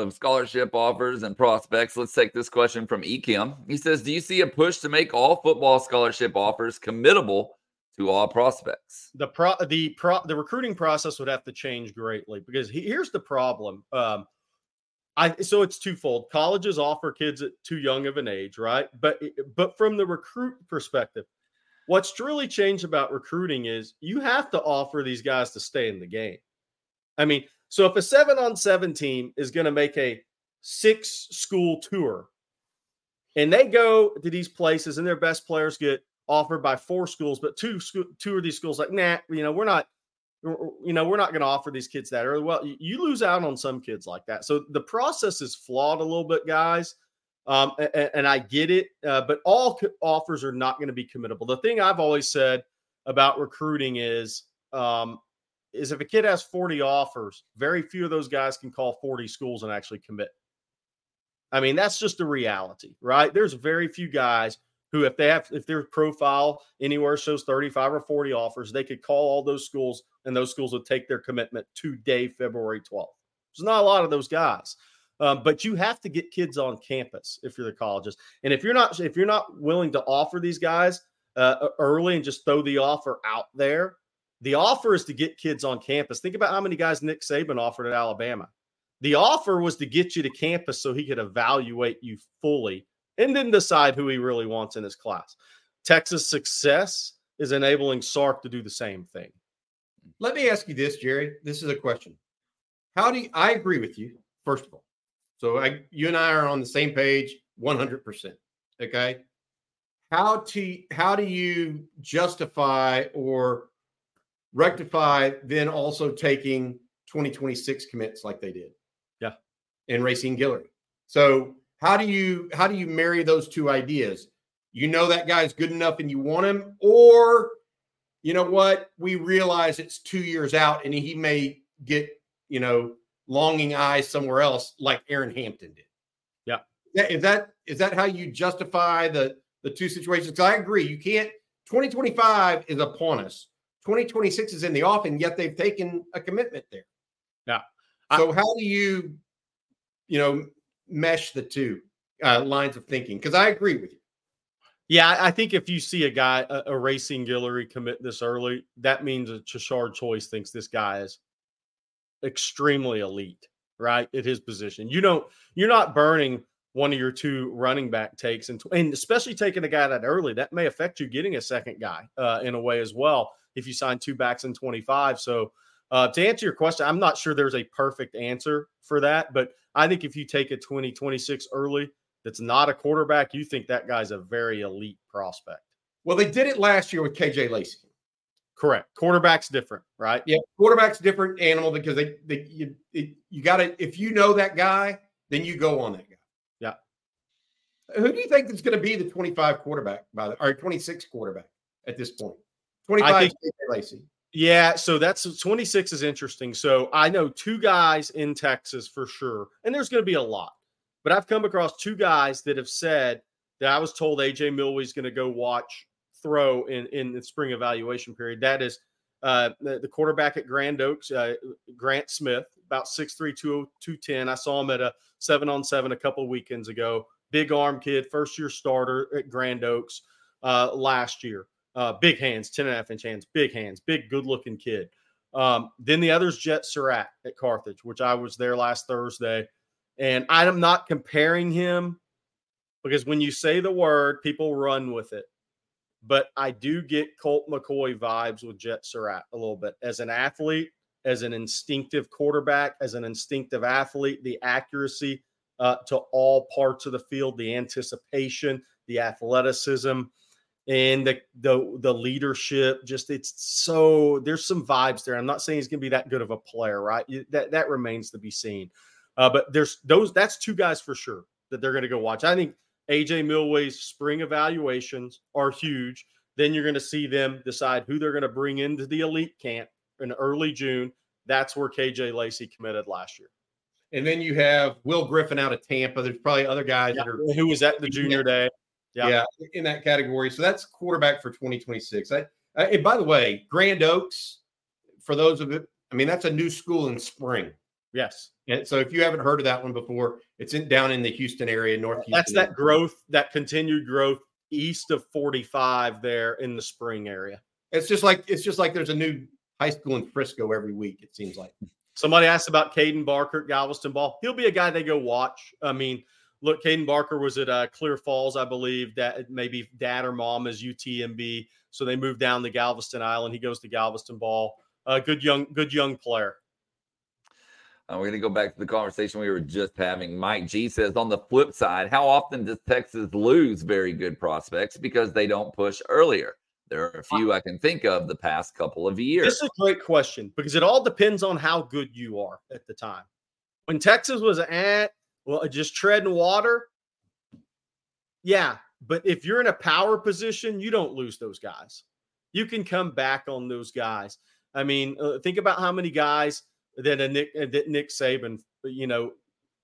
of scholarship offers and prospects, let's take this question from Ekim. He says, Do you see a push to make all football scholarship offers committable to all prospects? The pro the pro the recruiting process would have to change greatly because he, here's the problem. Um, I so it's twofold. Colleges offer kids at too young of an age, right? But but from the recruit perspective, what's really changed about recruiting is you have to offer these guys to stay in the game. I mean, so if a seven on seven team is going to make a six school tour and they go to these places and their best players get offered by four schools, but two two of these schools like, nah, you know, we're not you know, we're not going to offer these kids that early. Well, you lose out on some kids like that. So the process is flawed a little bit, guys. Um, and, and, I get it, uh, but all offers are not going to be committable. The thing I've always said about recruiting is, um, is if a kid has 40 offers, very few of those guys can call 40 schools and actually commit. I mean, that's just the reality, right? There's very few guys who, if they have, if their profile anywhere shows 35 or 40 offers, they could call all those schools and those schools would take their commitment today, February 12th. There's not a lot of those guys. Um, but you have to get kids on campus if you're the colleges. And if you're not, if you're not willing to offer these guys uh, early and just throw the offer out there, the offer is to get kids on campus. Think about how many guys Nick Saban offered at Alabama. The offer was to get you to campus so he could evaluate you fully and then decide who he really wants in his class. Texas success is enabling Sark to do the same thing. Let me ask you this, Jerry. This is a question. How do you, I agree with you? First of all, so I, you and I are on the same page, one hundred percent. Okay. How to how do you justify or rectify then also taking 2026 commits like they did? Yeah. And Racine Guillory. So how do you how do you marry those two ideas? You know that guy's good enough and you want him, or you know what? We realize it's two years out and he may get, you know, longing eyes somewhere else like Aaron Hampton did. Yeah. Is that is that how you justify the the two situations? Because I agree, you can't 2025 is upon us. 2026 is in the off, and yet they've taken a commitment there. Yeah. So I, how do you, you know, mesh the two uh, lines of thinking? Because I agree with you. Yeah, I think if you see a guy, a, a Racine Guillory commit this early, that means a Tashard Choice thinks this guy is extremely elite, right? At his position. You don't, you're not burning one of your two running back takes and, and especially taking a guy that early, that may affect you getting a second guy uh, in a way as well if you sign two backs in 25. So uh, to answer your question, I'm not sure there's a perfect answer for that, but I think if you take a 2026 early, that's not a quarterback, you think that guy's a very elite prospect. Well, they did it last year with KJ Lacey. Correct. Quarterback's different, right? Yeah, quarterback's different animal because they, they you you got to if you know that guy, then you go on that guy. Yeah. Who do you think is going to be the 25 quarterback by the or 26 quarterback at this point? 25 think, Lacey. Yeah, so that's 26 is interesting. So I know two guys in Texas for sure, and there's going to be a lot. But I've come across two guys that have said that I was told AJ Milwee's going to go watch throw in in the spring evaluation period. That is uh, the, the, quarterback at Grand Oaks, uh, Grant Smith, about 6'3", 210. I saw him at a seven on seven a couple weekends ago. Big arm kid, first year starter at Grand Oaks uh, last year. Uh, big hands, 10 and a half inch hands, big hands, big, good looking kid. Um, then the other's Jet Surratt at Carthage, which I was there last Thursday. And I'm not comparing him because when you say the word, people run with it. But I do get Colt McCoy vibes with Jet Surratt a little bit as an athlete, as an instinctive quarterback, as an instinctive athlete, the accuracy uh, to all parts of the field, the anticipation, the athleticism. And the the the leadership. Just it's so there's some vibes there. I'm not saying he's going to be that good of a player, right? That that remains to be seen. Uh, but there's those. That's two guys for sure that they're going to go watch. I think AJ Milwee's spring evaluations are huge. Then you're going to see them decide who they're going to bring into the elite camp in early June. That's where KJ Lacey committed last year. And then you have Will Griffin out of Tampa. There's probably other guys yeah. that are who was at the junior day. Yeah. yeah, in that category. So that's quarterback for 2026. I, I, and by the way, Grand Oaks, for those of it, I mean that's a new school in spring. Yes. And so if you haven't heard of that one before, it's in down in the Houston area, North Houston. That's that growth, that continued growth east of 45 there in the spring area. It's just like it's just like there's a new high school in Frisco every week, it seems like. Somebody asked about Caden Barker at Galveston Ball. He'll be a guy they go watch. I mean, look, Caden Barker was at uh, Clear Falls, I believe. That maybe dad or mom is UTMB, so they moved down to Galveston Island. He goes to Galveston Ball. Uh, good young, good young player. Uh, we're going to go back to the conversation we were just having. Mike G says, on the flip side, how often does Texas lose very good prospects because they don't push earlier? There are a few I can think of the past couple of years. This is a great question because it all depends on how good you are at the time. When Texas was at, well, just treading water, yeah. But if you're in a power position, you don't lose those guys. You can come back on those guys. I mean, uh, think about how many guys that a Nick uh, that Nick Saban, you know,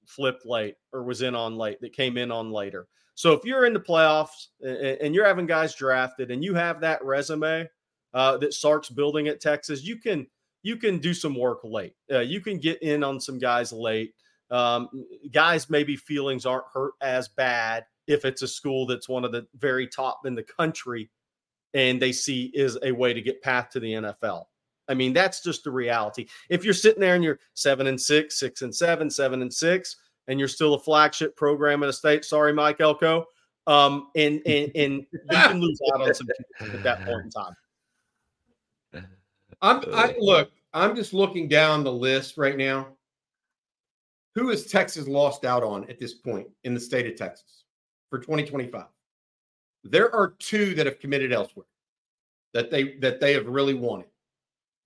flipped late or was in on late that came in on later. So if you're in the playoffs and you're having guys drafted and you have that resume uh, that Sark's building at Texas, you can you can do some work late. Uh, you can get in on some guys late. Um, guys maybe feelings aren't hurt as bad if it's a school that's one of the very top in the country and they see is a way to get path to the NFL. I mean, that's just the reality. If you're sitting there and you're seven and six, six and seven, seven and six, and you're still a flagship program in a state. Sorry, Mike Elko. Um, and and *laughs* and you can lose out on some at that point in time. *laughs* I'm I look, I'm just looking down the list right now. Who has Texas lost out on at this point in the state of Texas for 2025? There are two that have committed elsewhere that they that they have really wanted.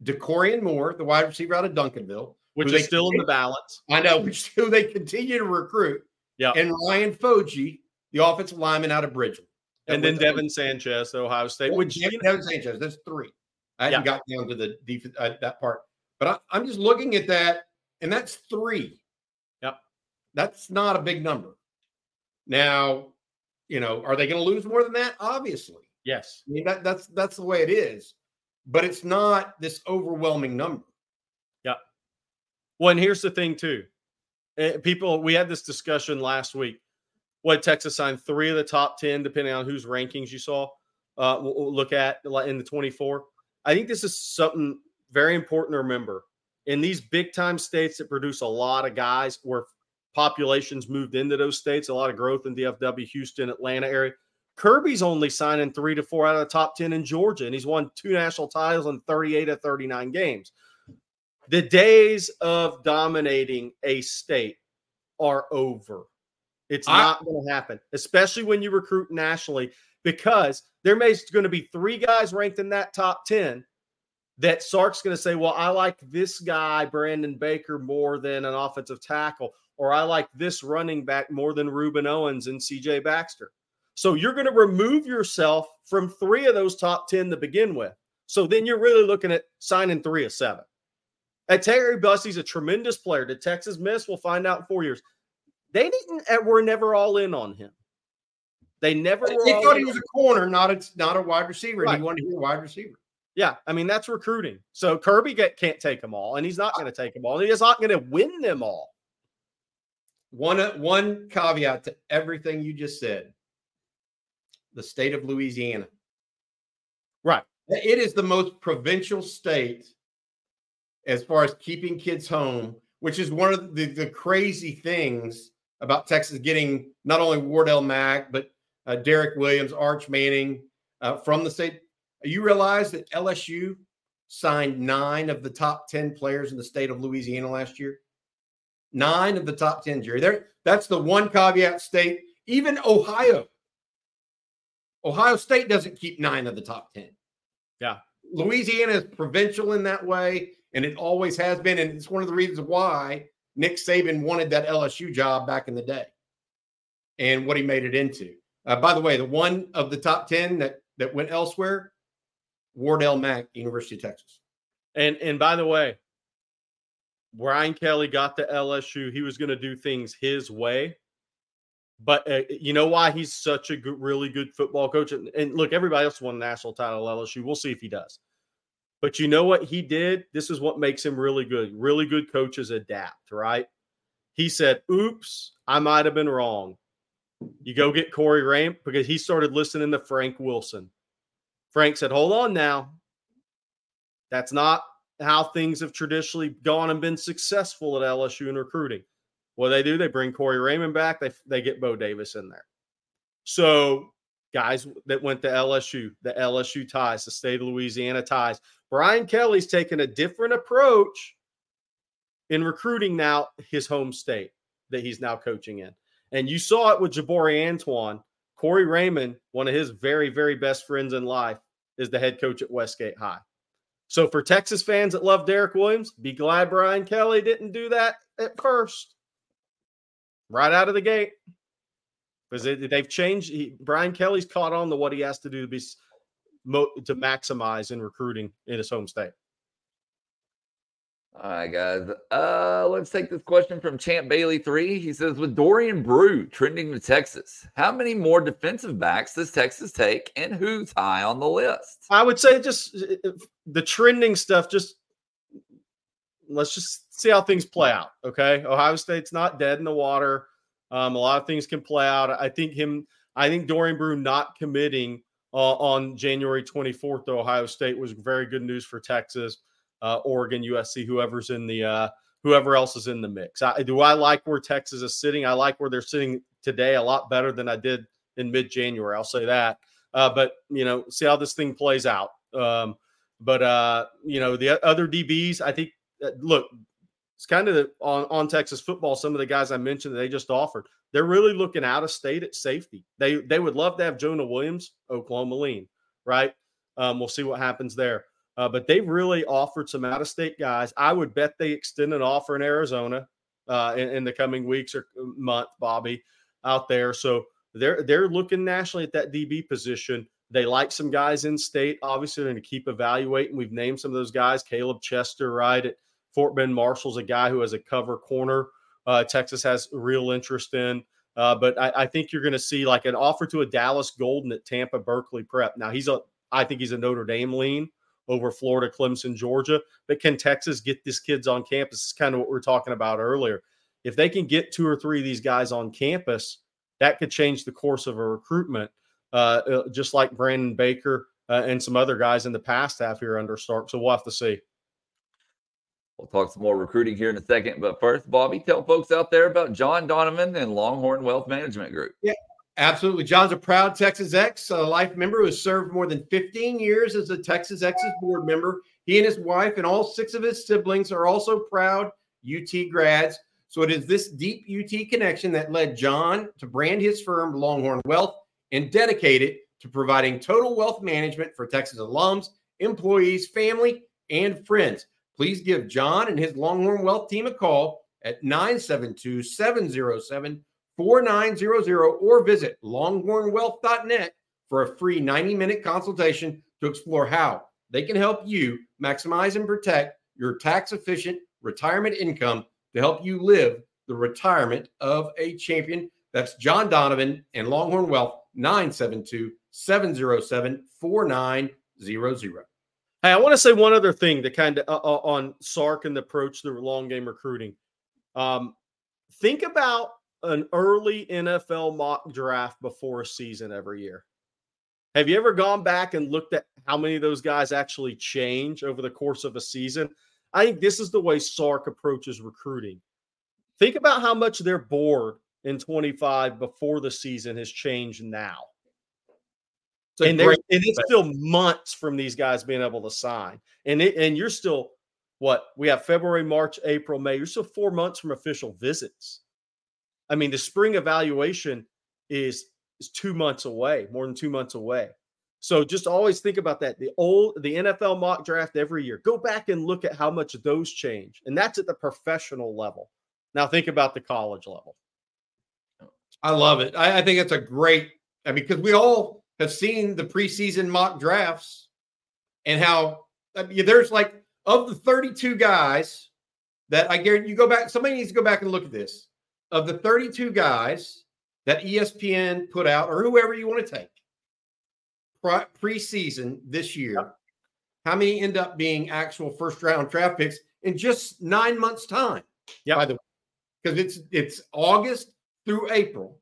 Dakorien Moore, the wide receiver out of Duncanville, which is still in the balance. I know, *laughs* which who they continue to recruit. Yeah. And Ryan Foji, the offensive lineman out of Bridgeland. And then Devin Sanchez, Ohio State. Which Devin, Devin Sanchez, that's three. I haven't got down to the defense uh, that part, but I, am just looking at that, and that's three. That's not a big number. Now, you know, are they going to lose more than that? Obviously, yes. I mean that that's that's the way it is, but it's not this overwhelming number. Yeah. Well, and here's the thing too. Eh, people, we had this discussion last week. What Texas signed three of the top ten, depending on whose rankings you saw. Uh, we'll look at in the 24. I think this is something very important to remember. In these big time states that produce a lot of guys, where populations moved into those states, a lot of growth in DFW, Houston, Atlanta area. Kirby's only signing three to four out of the top 10 in Georgia, and he's won two national titles in 38 of 39 games. The days of dominating a state are over. It's I, not going to happen, especially when you recruit nationally, because there may going to be three guys ranked in that top 10 that Sark's going to say, Well, I like this guy, Brandon Baker, more than an offensive tackle, or I like this running back more than Rueben Owens and CJ Baxter. So you're going to remove yourself from three of those top 10 to begin with. So then you're really looking at signing three of seven. And Terry Bussey's a tremendous player. Did Texas miss? We'll find out in four years. They didn't. Eh, were never all in on him. They never. They thought he was a corner, not a not a wide receiver. Right. And he wanted to be a wide receiver. Yeah, I mean that's recruiting. So Kirby get, can't take them all, and he's not going to take them all. He's not going to win them all. One one caveat to everything you just said: the state of Louisiana. Right. It is the most provincial state as far as keeping kids home, which is one of the, the crazy things about Texas getting not only Wardell Mack, but uh, Derek Williams, Arch Manning uh, from the state. You realize that LSU signed nine of the top 10 players in the state of Louisiana last year? Nine of the top 10, Jerry. There, that's the one caveat state. Even Ohio, Ohio State doesn't keep nine of the top 10. Yeah. Louisiana is provincial in that way, and it always has been. And it's one of the reasons why Nick Saban wanted that LSU job back in the day and what he made it into. Uh, by the way, the one of the top 10 that, that went elsewhere, Wardell Mack, University of Texas. And and by the way, Brian Kelly got the LSU. He was going to do things his way. But uh, you know why he's such a good, really good football coach? And, and look, everybody else won a national title at LSU. We'll see if he does. But you know what he did? This is what makes him really good. Really good coaches adapt, right? He said, Oops, I might have been wrong. You go get Corey Raymond because he started listening to Frank Wilson. Frank said, Hold on now. That's not how things have traditionally gone and been successful at LSU in recruiting. What they do, they bring Corey Raymond back. They they get Bo Davis in there. So guys that went to LSU, the LSU ties, the state of Louisiana ties. Brian Kelly's taken a different approach in recruiting now his home state that he's now coaching in. And you saw it with Jabari Antoine. Corey Raymond, one of his very, very best friends in life, is the head coach at Westgate High. So for Texas fans that love Derek Williams, be glad Brian Kelly didn't do that at first, right out of the gate, because they've changed. He, Brian Kelly's caught on to what he has to do to be to maximize in recruiting in his home state. All right, guys. Uh, let's take this question from Champ Bailey three. He says, with Dorian Brew trending to Texas, how many more defensive backs does Texas take, and who's high on the list? I would say just the trending stuff. Just let's just see how things play out. Okay, Ohio State's not dead in the water. Um, a lot of things can play out. I think him. I think Dorian Brew not committing uh, on January 24th to Ohio State was very good news for Texas uh, Oregon, USC, whoever's in the uh, whoever else is in the mix. I, do I like where Texas is sitting? I like where they're sitting today a lot better than I did in mid January. I'll say that. Uh, but you know, see how this thing plays out. Um, but uh, you know, the other DBs, I think. Uh, look, it's kind of the, on on Texas football. Some of the guys I mentioned they just offered, they're really looking out of state at safety. They they would love to have Jonah Williams, Oklahoma lean, right? Um, we'll see what happens there. Uh, but they've really offered some out of state guys. I would bet they extend an offer in Arizona uh, in, in, the coming weeks or uh, month, Bobby, out there. So they're they're looking nationally at that DB position. They like some guys in state. Obviously, they're going to keep evaluating. We've named some of those guys. Caleb Chester, right at Fort Bend Marshall's a guy who has a cover corner. Uh, Texas has real interest in. Uh, but I, I, think you're going to see like an offer to a Dallas Golden at Tampa Berkeley Prep. Now he's a, I think he's a Notre Dame lean over Florida, Clemson, Georgia. But can Texas get these kids on campus? Is kind of what we are talking about earlier. If they can get two or three of these guys on campus, that could change the course of a recruitment, uh, uh, just like Brandon Baker uh, and some other guys in the past have here under Sark. So we'll have to see. We'll talk some more recruiting here in a second. But first, Bobby, tell folks out there about John Donovan and Longhorn Wealth Management Group. Yeah, Absolutely. John's a proud Texas Ex, a life member who has served more than 15 years as a Texas Ex's board member. He and his wife and all six of his siblings are also proud UT grads. So it is this deep UT connection that led John to brand his firm Longhorn Wealth and dedicate it to providing total wealth management for Texas alums, employees, family, and friends. Please give John and his Longhorn Wealth team a call at 972 707 4900 or visit longhornwealth.net for a free 90 minute consultation to explore how they can help you maximize and protect your tax efficient retirement income to help you live the retirement of a champion. That's John Donovan and Longhorn Wealth 972 707 4900. Hey, I want to say one other thing to kind of uh, uh, on Sark and the approach to long game recruiting. Um, think about an early NFL mock draft before a season every year. Have you ever gone back and looked at how many of those guys actually change over the course of a season? I think this is the way Sark approaches recruiting. Think about how much their board in 25 before the season has changed now. And, and it's still months from these guys being able to sign. And it, and you're still what we have February, March, April, May. You're still four months from official visits. I mean, the spring evaluation is is two months away, more than two months away. So just always think about that. The old the NFL mock draft every year. Go back and look at how much those change. And that's at the professional level. Now think about the college level. I love it. I, I think it's a great, I mean, because we all have seen the preseason mock drafts and how I mean, there's like of the 32 guys that I guarantee you go back, somebody needs to go back and look at this. Of the 32 guys that ESPN put out, or whoever you want to take, preseason this year, yep. how many end up being actual first round draft picks in just nine months' time? Yeah. By the way, because it's it's August through April,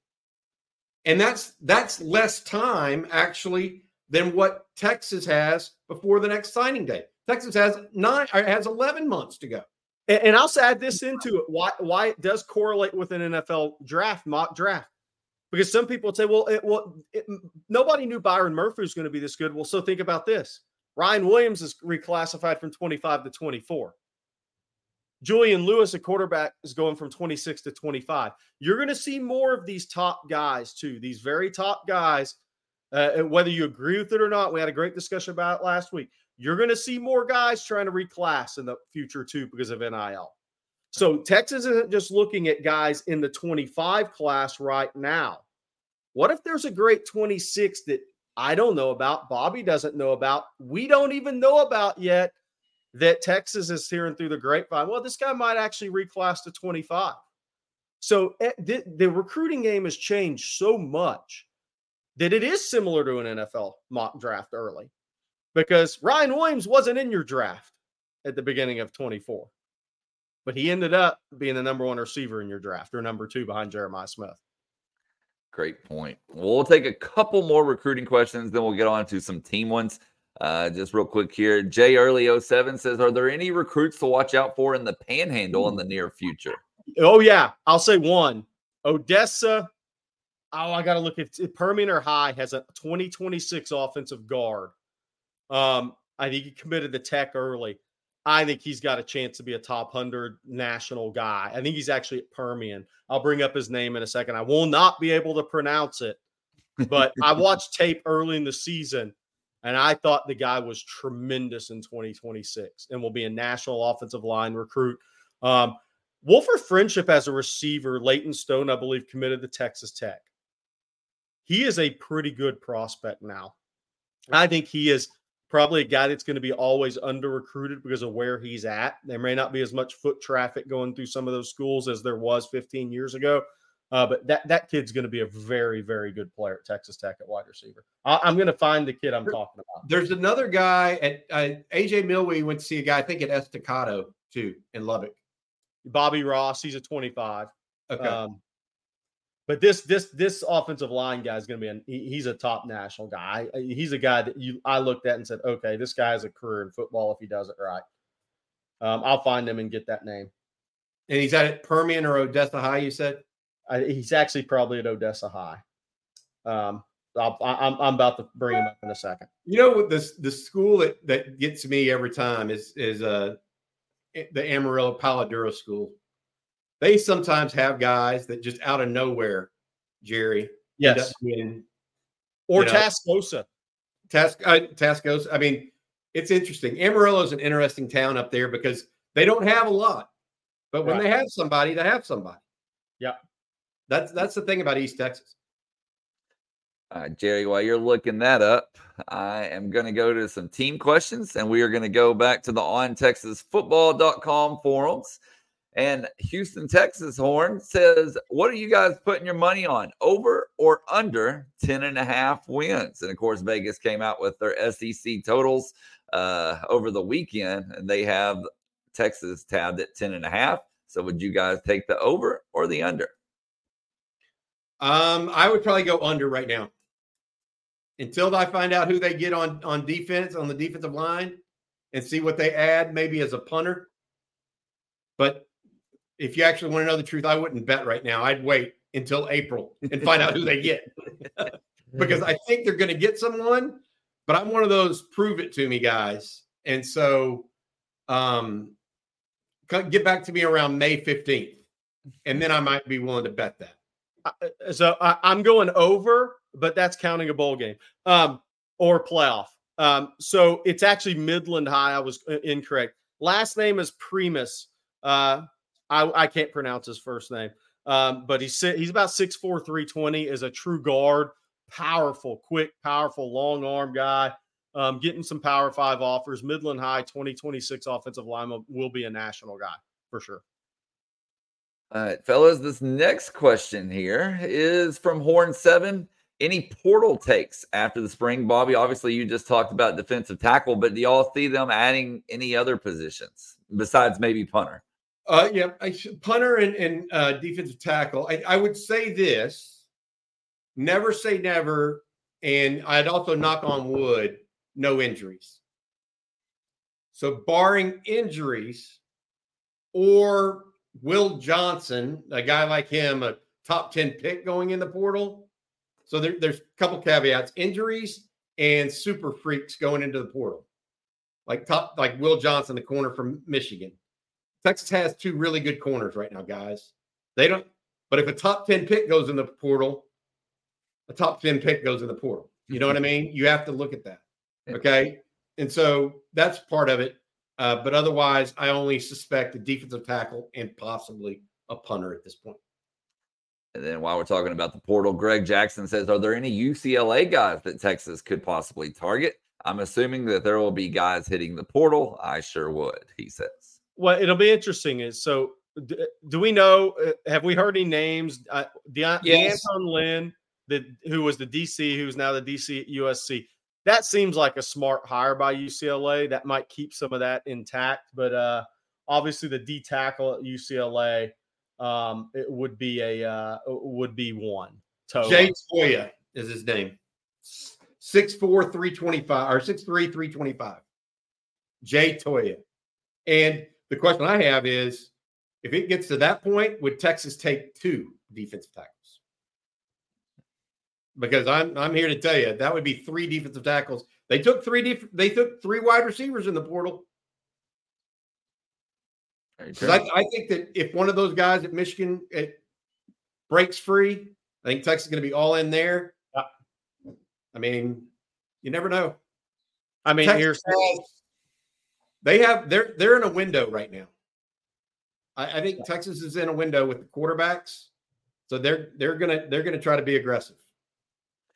and that's that's less time actually than what Texas has before the next signing day. Texas has nine has eleven months to go. And, and I'll add this into it why why it does correlate with an NFL draft mock draft because some people say, well, it, well, it, nobody knew Byron Murphy was going to be this good. Well, so think about this: Ryan Williams is reclassified from 25 to 24. Julian Lewis, a quarterback, is going from 26 to 25. You're going to see more of these top guys too. These very top guys, uh, whether you agree with it or not. We had a great discussion about it last week. You're going to see more guys trying to reclass in the future too because of NIL. So Texas isn't just looking at guys in the 25 class right now. What if there's a great 26 that I don't know about, Bobby doesn't know about, we don't even know about yet that Texas is hearing through the grapevine? Well, this guy might actually reclass to 25. So eh, the, the recruiting game has changed so much that it is similar to an NFL mock draft early because Ryan Williams wasn't in your draft at the beginning of 24 but he ended up being the number one receiver in your draft or number two behind Jeremiah Smith. Great point. We'll take a couple more recruiting questions, then we'll get on to some team ones. Uh, just real quick here. Jay Early 07 says, Are there any recruits to watch out for in the panhandle in the near future? Oh, yeah. I'll say one. Odessa. Oh, I got to look at Permian or High has a 2026 offensive guard. Um, I think he committed to tech early. I think he's got a chance to be a top 100 national guy. I think he's actually at Permian. I'll bring up his name in a second. I will not be able to pronounce it, but I *laughs* watched tape early in the season and I thought the guy was tremendous in 2026 and will be a national offensive line recruit. Um, Wolfforth Frenship as a receiver, Leighton Stone, I believe, committed to Texas Tech. He is a pretty good prospect now. I think he is probably a guy that's going to be always under recruited because of where he's at. There may not be as much foot traffic going through some of those schools as there was 15 years ago. Uh, but that that kid's going to be a very very good player at Texas Tech at wide receiver. I, am going to find the kid I'm talking about. There's another guy at uh, AJ Milwee went to see a guy I think at Estacado too in Lubbock. Bobby Ross, he's a 25. Okay. Um, but this this this offensive line guy is going to be an he, he's a top national guy. He's a guy that you I looked at and said, okay, this guy has a career in football if he does it right. Um, I'll find him and get that name. And he's at Permian or Odessa High. You said I, he's actually probably at Odessa High. Um, i am I'm, I'm about to bring him up in a second. You know what this the school that that gets me every time is is uh the Amarillo Palo Duro School they sometimes have guys that just out of nowhere, Jerry. Yes. In, or know, Tascosa. Task, uh, Tascosa. I mean, it's interesting. Amarillo is an interesting town up there because they don't have a lot, but when right. they have somebody, they have somebody. Yeah. That's that's the thing about East Texas. All right, Jerry, while you're looking that up, I am going to go to some team questions and we are going to go back to the ontexasfootball.com forums. And Houston, Texas Horn says, What are you guys putting your money on? Over or under 10 and a half wins? And of course, Vegas came out with their SEC totals uh, over the weekend, and they have Texas tabbed at 10 and a half. So would you guys take the over or the under? Um, I would probably go under right now. Until I find out who they get on on defense on the defensive line and see what they add maybe as a punter. But if you actually want to know the truth, I wouldn't bet right now. I'd wait until April and find out who they get *laughs* because I think they're going to get someone, but I'm one of those prove it to me guys. And so, um, get back to me around May 15th, and then I might be willing to bet that. Uh, so I, I'm going over, but that's counting a bowl game um, or playoff. Um, so it's actually Midland High. I was uh, incorrect. Last name is Primus. Uh, I, I can't pronounce his first name, um, but he's he's about 6'4", 320, is a true guard, powerful, quick, powerful, long arm guy. Um, getting some Power Five offers. Midland High 2026 offensive lineman will be a national guy for sure. All right, fellas, this next question here is from Horn Seven. Any portal takes after the spring, Bobby? Obviously, you just talked about defensive tackle, but do y'all see them adding any other positions besides maybe punter? Uh, yeah, punter and, and uh, defensive tackle. I, I would say this: never say never, and I'd also knock on wood, no injuries. So, barring injuries or Will Johnson, a guy like him, a top 10 pick going in the portal. So there, there's a couple caveats injuries and super freaks going into the portal. Like top, like Will Johnson, the corner from Michigan. Texas has two really good corners right now, guys. They don't, but if a top 10 pick goes in the portal, a top 10 pick goes in the portal. You know what I mean? You have to look at that. Okay. And so that's part of it. Uh, but otherwise, I only suspect a defensive tackle and possibly a punter at this point. And then while we're talking about the portal, Greg Jackson says, Are there any UCLA guys that Texas could possibly target? I'm assuming that there will be guys hitting the portal. I sure would, he says. Well, it'll be interesting. Is so do, do we know? Uh, have we heard any names? Uh, De- yes. D'Anton Lynn, the, who was the DC, who's now the DC at USC that seems like a smart hire by UCLA. That might keep some of that intact, but uh, obviously the D tackle at UCLA um, it would be a uh, would be one. Toa. Jay Toia is his name. 6'4, 325 or 6'3, 325. Jay Toia, And the question I have is if it gets to that point, would Texas take two defensive tackles? because I'm I'm here to tell you that would be three defensive tackles. They took three def- they took three wide receivers in the portal. I, I, think that if one of those guys at Michigan it breaks free, I think Texas is going to be all in there. I mean, you never know. I mean, Texas here's has, they have they're they're in a window right now. I, I think Texas is in a window with the quarterbacks, so they're they're gonna they're gonna try to be aggressive.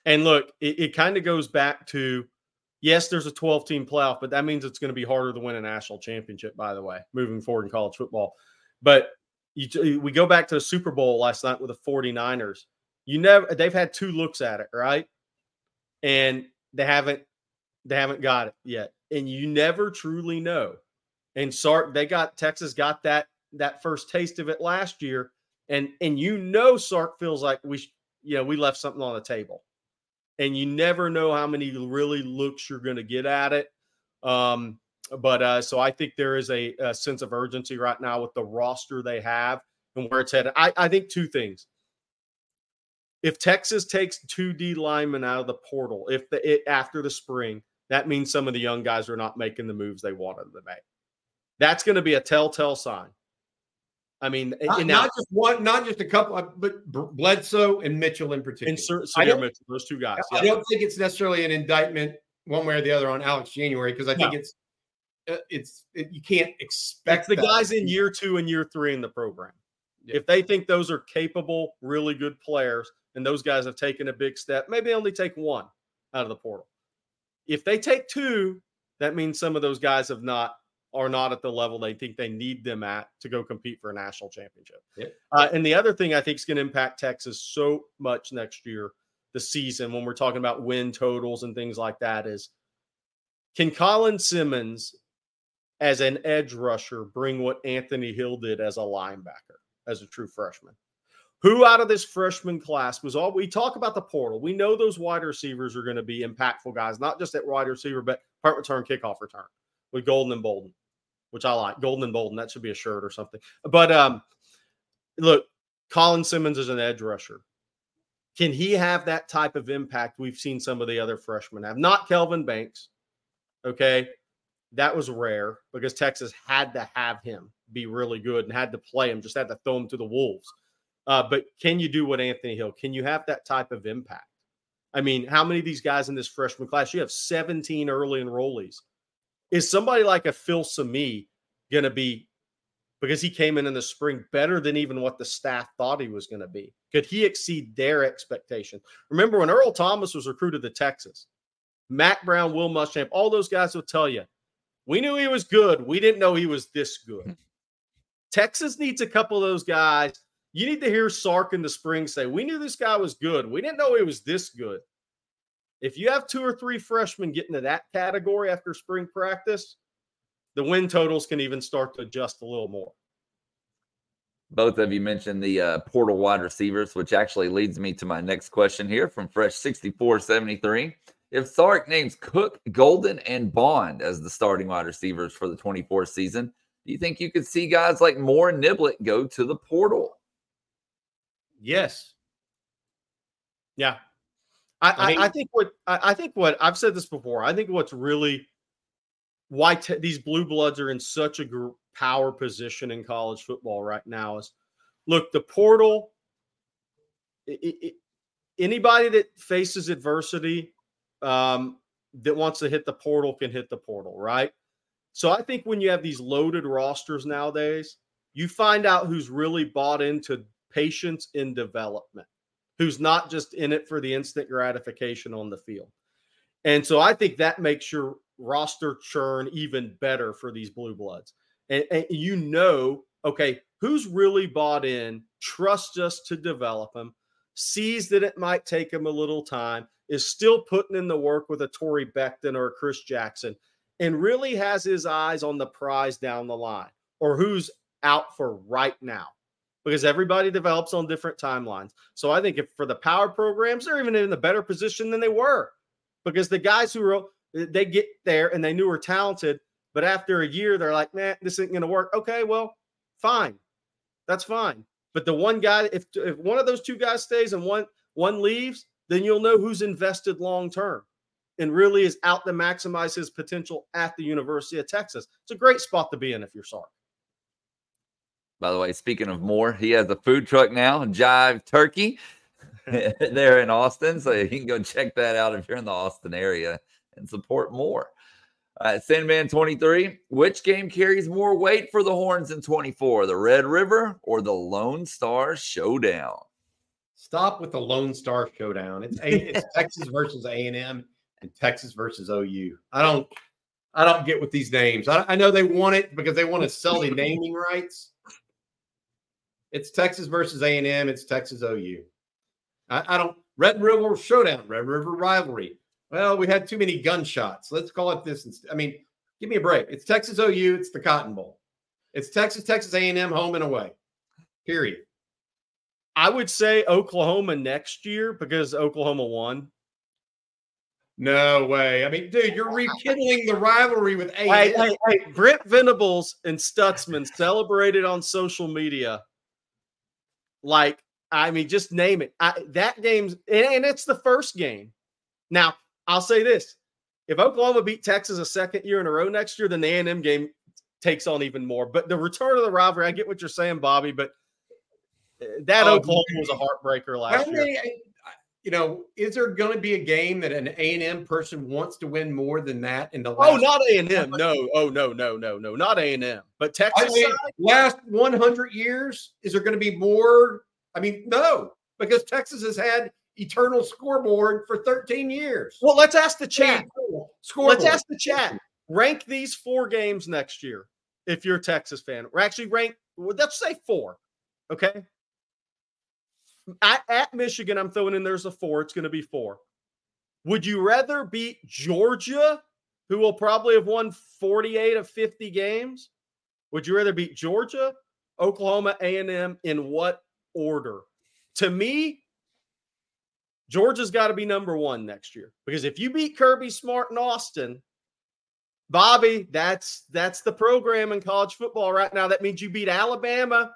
And look, it, it kind of goes back to yes, there's a 12 team playoff, but that means it's going to be harder to win a national championship, by the way, moving forward in college football. But you, we go back to the Super Bowl last night with the 49ers. You never they've had two looks at it, right? And they haven't they haven't got it yet. And you never truly know. And Sark, they got Texas got that that first taste of it last year. And and you know Sark feels like we you know we left something on the table and you never know how many really looks you're going to get at it. Um, but uh, so I think there is a, a, sense of urgency right now with the roster they have and where it's headed. I, I think two things. If Texas takes two D linemen out of the portal, if the it, after the spring, that means some of the young guys are not making the moves they wanted to make. That's going to be a telltale sign. I mean, not, now, not, just one, not just a couple, uh, but Bledsoe and Mitchell in particular. And Sir, Sydir Mitchell, those two guys. I yeah. don't think it's necessarily an indictment one way or the other on Alex January because I think it's uh, it's it, you can't expect the guys in year two and year three in the program. Yeah. If they think those are capable, really good players, and those guys have taken a big step, maybe only take one out of the portal. If they take two, that means some of those guys have not are not at the level they think they need them at to go compete for a national championship. Yep. Uh, and the other thing I think is going to impact Texas so much next year, the season, when we're talking about win totals and things like that, is can Colin Simmons, as an edge rusher, bring what Anthony Hill did as a linebacker, as a true freshman? Who out of this freshman class was all we talk about the portal? We know those wide receivers are going to be impactful guys, not just at wide receiver, but punt return, kickoff return with Golden and Bolden which I like. Golden and Bolden. That should be a shirt or something. But um, look, Colin Simmons is an edge rusher. Can he have that type of impact we've seen some of the other freshmen have? Not Kelvin Banks. Okay. That was rare because Texas had to have him be really good and had to play him, just had to throw him to the Wolves. Uh, but can you do what Anthony Hill? Can you have that type of impact? I mean, how many of these guys in this freshman class? You have 17 early enrollees. Is somebody like a Phil Sami going to be, because he came in in the spring, better than even what the staff thought he was going to be? Could he exceed their expectation? Remember when Earl Thomas was recruited to Texas, Mack Brown, Will Muschamp, all those guys will tell you, we knew he was good. We didn't know he was this good. Texas needs a couple of those guys. You need to hear Sark in the spring say, We knew this guy was good. We didn't know he was this good. If you have two or three freshmen get into that category after spring practice, the win totals can even start to adjust a little more. Both of you mentioned the uh, portal wide receivers, which actually leads me to my next question here from Fresh 6473. If Sark names Cook, Golden, and Bond as the starting wide receivers for the 24 season, do you think you could see guys like Moore and Niblett go to the portal? Yes. Yeah. I, I, mean, I, I think what I, think what I've said this before. I think what's really why te- these blue bloods are in such a gr- power position in college football right now is look the portal. It, it, anybody that faces adversity um, that wants to hit the portal can hit the portal, right? So I think when you have these loaded rosters nowadays, you find out who's really bought into patience in development, who's not just in it for the instant gratification on the field. And so I think that makes your roster churn even better for these blue bloods. And, and you know, okay, who's really bought in, trusts us to develop them, sees that it might take them a little time, is still putting in the work with a Torre Becton or a Chris Jackson, and really has his eyes on the prize down the line or who's out for right now because everybody develops on different timelines. So I think if for the power programs, they're even in a better position than they were because the guys who are they get there and they knew were talented, but after a year they're like, man, this isn't going to work. Okay, well, fine, that's fine. But the one guy, if if one of those two guys stays and one one leaves, then you'll know who's invested long term and really is out to maximize his potential at the University of Texas. It's a great spot to be in if you're Sark. By the way, speaking of Moore, he has a food truck now, Jive Turkey, *laughs* *laughs* there in Austin. So you can go check that out if you're in the Austin area and support Moore. Right, Sandman 23. Which game carries more weight for the Horns in 24, the Red River or the Lone Star Showdown? Stop with the Lone Star Showdown. It's, a, it's *laughs* Texas versus A&M and Texas versus OU. I don't, I don't get with these names. I, I know they want it because they want to sell the naming rights it's Texas versus A and M. It's Texas OU. I, I don't Red River Showdown, Red River rivalry. Well, we had too many gunshots. Let's call it this. I mean, give me a break. It's Texas OU. It's the Cotton Bowl. It's Texas, Texas A&M, home and away. Period. I would say Oklahoma next year because Oklahoma won. No way. I mean, dude, you're rekindling the rivalry with A. Hey, hey, hey, Brent Venables and Stutzman celebrated on social media like, I mean, just name it. I, that game's and it's the first game. Now, I'll say this: if Oklahoma beat Texas a second year in a row next year, then the A&M game takes on even more. But the return of the rivalry, I get what you're saying, Bobby, but eh, that oh, Oklahoma was a heartbreaker last year you know, is there going to be a game that an A and M person wants to win more than that in the oh, last? Oh, not A and M. *laughs* No. Oh, no, no, no, no, not A and M. But Texas. I mean, last 100 years, is there going to be more? I mean, no, because Texas has had eternal scoreboard for 13 years. Well, let's ask the chat. Scoreboard. Let's ask the chat. Rank these four games next year if you're a Texas fan. Or actually rank. Let's say four. Okay. At, Michigan, I'm throwing in there's a four. It's going to be four. Would you rather beat Georgia, who will probably have won 48 of 50 games? Would you rather beat Georgia, Oklahoma, A&M in what order? To me, Georgia's got to be number one next year because if you beat Kirby Smart in Austin, Bobby, that's that's the program in college football right now. That means you beat Alabama,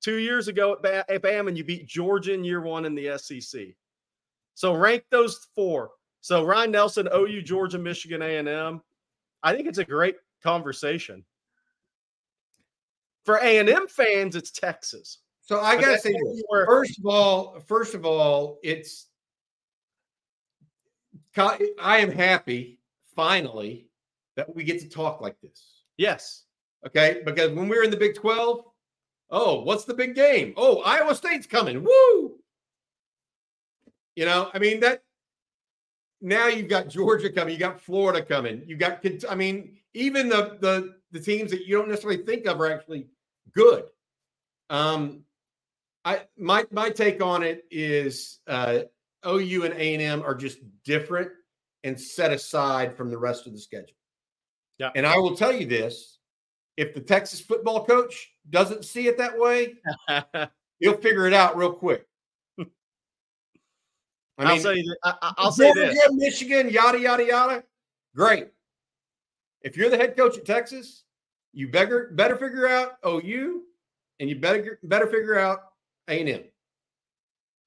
two years ago at, at Bam, and you beat Georgia in year one in the SEC. So rank those four. So Ryan Nelson, OU, Georgia, Michigan, A and M. I think it's a great conversation. For A and M fans, it's Texas. So I gotta say, first of all, first of all, it's I am happy finally that we get to talk like this. Yes. Okay. Because when we were in the Big 12, oh, what's the big game? Oh, Iowa State's coming. Woo. You know, I mean, that now you've got Georgia coming, you got Florida coming, you got, I mean, even the the the teams that you don't necessarily think of are actually good. Um, I my my take on it is uh, OU and A and M are just different and set aside from the rest of the schedule. Yeah, and I will tell you this: if the Texas football coach doesn't see it that way, *laughs* he'll figure it out real quick. I will say, I, will say this: Michigan, yada yada yada. Great. If you're the head coach at Texas, you better better figure out OU, and you better better figure out A and M.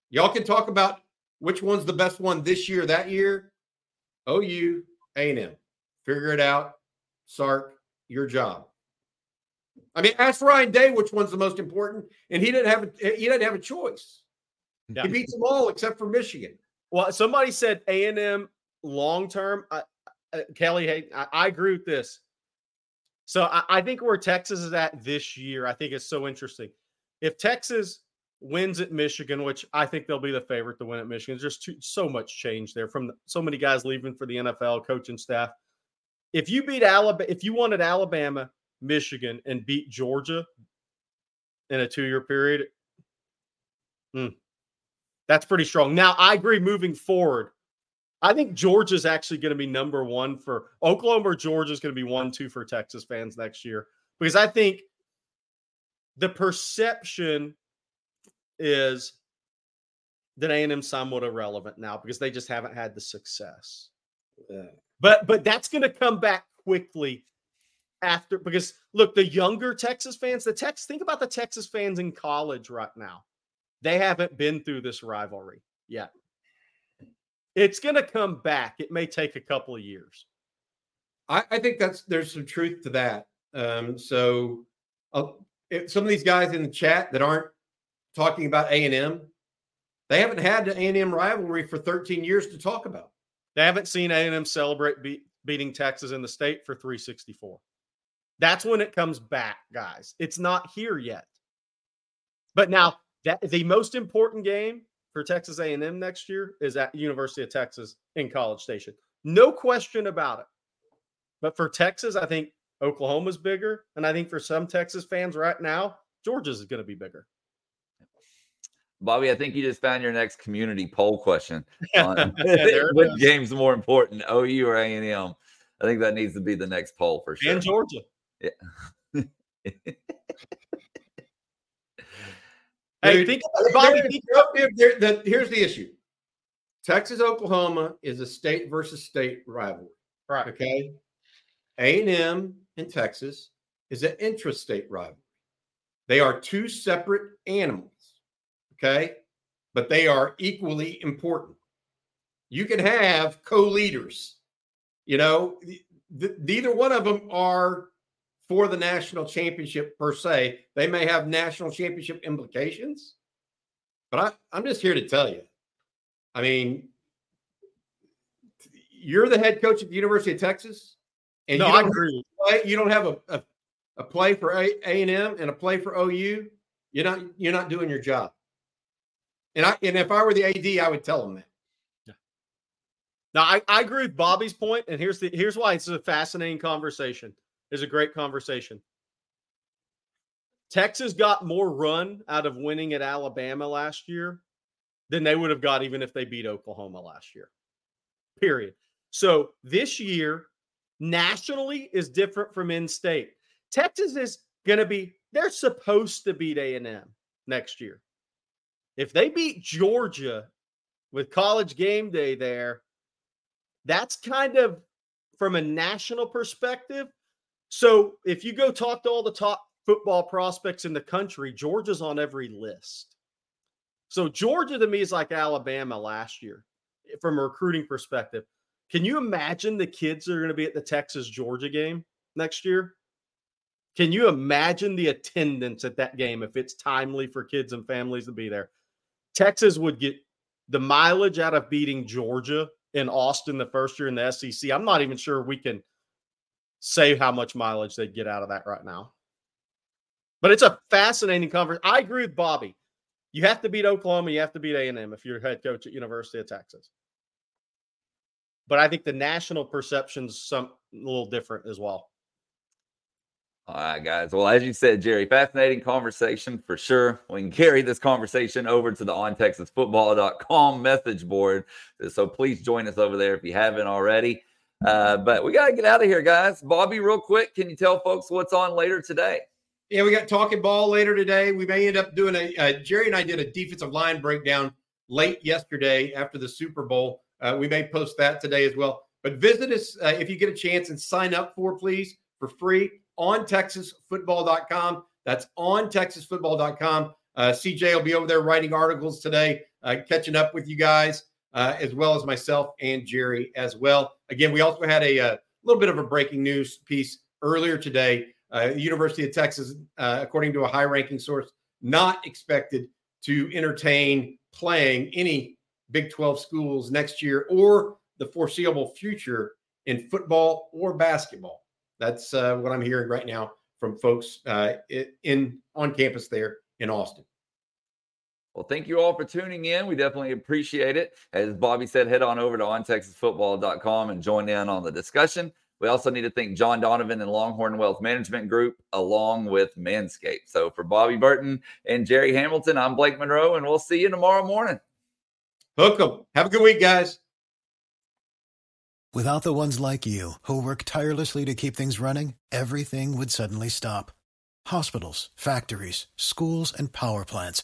Y'all can talk about which one's the best one this year, that year. OU, A and M. Figure it out. Sark, your job. I mean, ask Ryan Day which one's the most important, and he didn't have a, he didn't have a choice. Yeah. He beats them all except for Michigan. Well, somebody said A and M long term. Uh, Kelly, hey, I, I, agree with this. So I, I think where Texas is at this year, I think is so interesting. If Texas wins at Michigan, which I think they'll be the favorite to win at Michigan, there's just too, so much change there from the, so many guys leaving for the NFL, coaching staff. If you beat Alabama, if you wanted Alabama, Michigan, and beat Georgia in a two year period, hmm, that's pretty strong. Now, I agree moving forward. I think Georgia's actually going to be number one for Oklahoma or Georgia's going to be one, two for Texas fans next year because I think the perception is that A&M somewhat irrelevant now because they just haven't had the success. Yeah. But but that's going to come back quickly after because look, the younger Texas fans, the Tex think about the Texas fans in college right now. They haven't been through this rivalry yet. It's going to come back. It may take a couple of years. I, I think that's there's some truth to that. Um, so uh, some of these guys in the chat that aren't talking about A and M, they haven't had the A and M rivalry for 13 years to talk about. They haven't seen A and M celebrate be- beating Texas in the state for 364. That's when it comes back, guys. It's not here yet. But now that the most important game for Texas A&M next year is at University of Texas in College Station. No question about it. But for Texas, I think Oklahoma's bigger, and I think for some Texas fans right now, Georgia's is going to be bigger. Bobby, I think you just found your next community poll question. *laughs* On *laughs* what game's more important, OU or A&M? I think that needs to be the next poll for sure. And Georgia. Yeah. *laughs* Hey, think *laughs* Bobby. There, there, here's the issue: Texas Oklahoma is a state versus state rivalry. Right. Okay. A and M in Texas is an intrastate rivalry. They are two separate animals. Okay, but they are equally important. You can have co-leaders. You know, th- neither one of them are for the national championship per se. They may have national championship implications, but I, I'm just here to tell you. I mean, you're the head coach at the University of Texas, and no, you don't I agree. Play, you don't have a, a, a play for A and M and a play for OU. You're not you're not doing your job. And I and if I were the AD, I would tell them that. Now I, I agree with Bobby's point, and here's the here's why it's a fascinating conversation is a great conversation. Texas got more run out of winning at Alabama last year than they would have got even if they beat Oklahoma last year. Period. So this year, nationally, is different from in state. Texas is going to be, they're supposed to beat A&M next year. If they beat Georgia with college game day there, that's kind of from a national perspective, so if you go talk to all the top football prospects in the country, Georgia's on every list. So Georgia to me is like Alabama last year eh, from a recruiting perspective. Can you imagine the kids that are going to be at the Texas Georgia game next year? Can you imagine the attendance at that game if it's timely for kids and families to be there? Texas would get the mileage out of beating Georgia in Austin the first year in the SEC. I'm not even sure we can say how much mileage they'd get out of that right now. But it's a fascinating conversation. I agree with Bobby. You have to beat Oklahoma. You have to beat A&M if you're head coach at University of Texas. But I think the national perception's some a little different as well. All right, guys. Well, as you said, Jerry, fascinating conversation for sure. We can carry this conversation over to the ontexasfootball.com message board. So please join us over there if you haven't already. Uh, but we got to get out of here, guys. Bobby, real quick, can you tell folks what's on later today? Yeah, we got talking ball later today. We may end up doing a uh, Jerry and I did a defensive line breakdown late yesterday after the Super Bowl. Uh, we may post that today as well. But visit us uh, if you get a chance and sign up for, please, for free on texasfootball.com. That's on texasfootball.com. Uh, CJ will be over there writing articles today, uh, catching up with you guys, uh, as well as myself and Jerry as well. Again, we also had a, a uh, little bit of a breaking news piece earlier today. Uh, University of Texas, uh, according to a high ranking source, not expected to entertain playing any Big 12 schools next year or the foreseeable future in football or basketball. That's uh, what I'm hearing right now from folks uh, in on campus there in Austin. Well, thank you all for tuning in. We definitely appreciate it. As Bobby said, head on over to ontexasfootball.com and join in on the discussion. We also need to thank John Donovan and Longhorn Wealth Management Group, along with Manscaped. So for Bobby Burton and Jerry Hamilton, I'm Blake Monroe, and we'll see you tomorrow morning. Hook 'em. Have a good week, guys. Without the ones like you, who work tirelessly to keep things running, everything would suddenly stop. Hospitals, factories, schools, and power plants,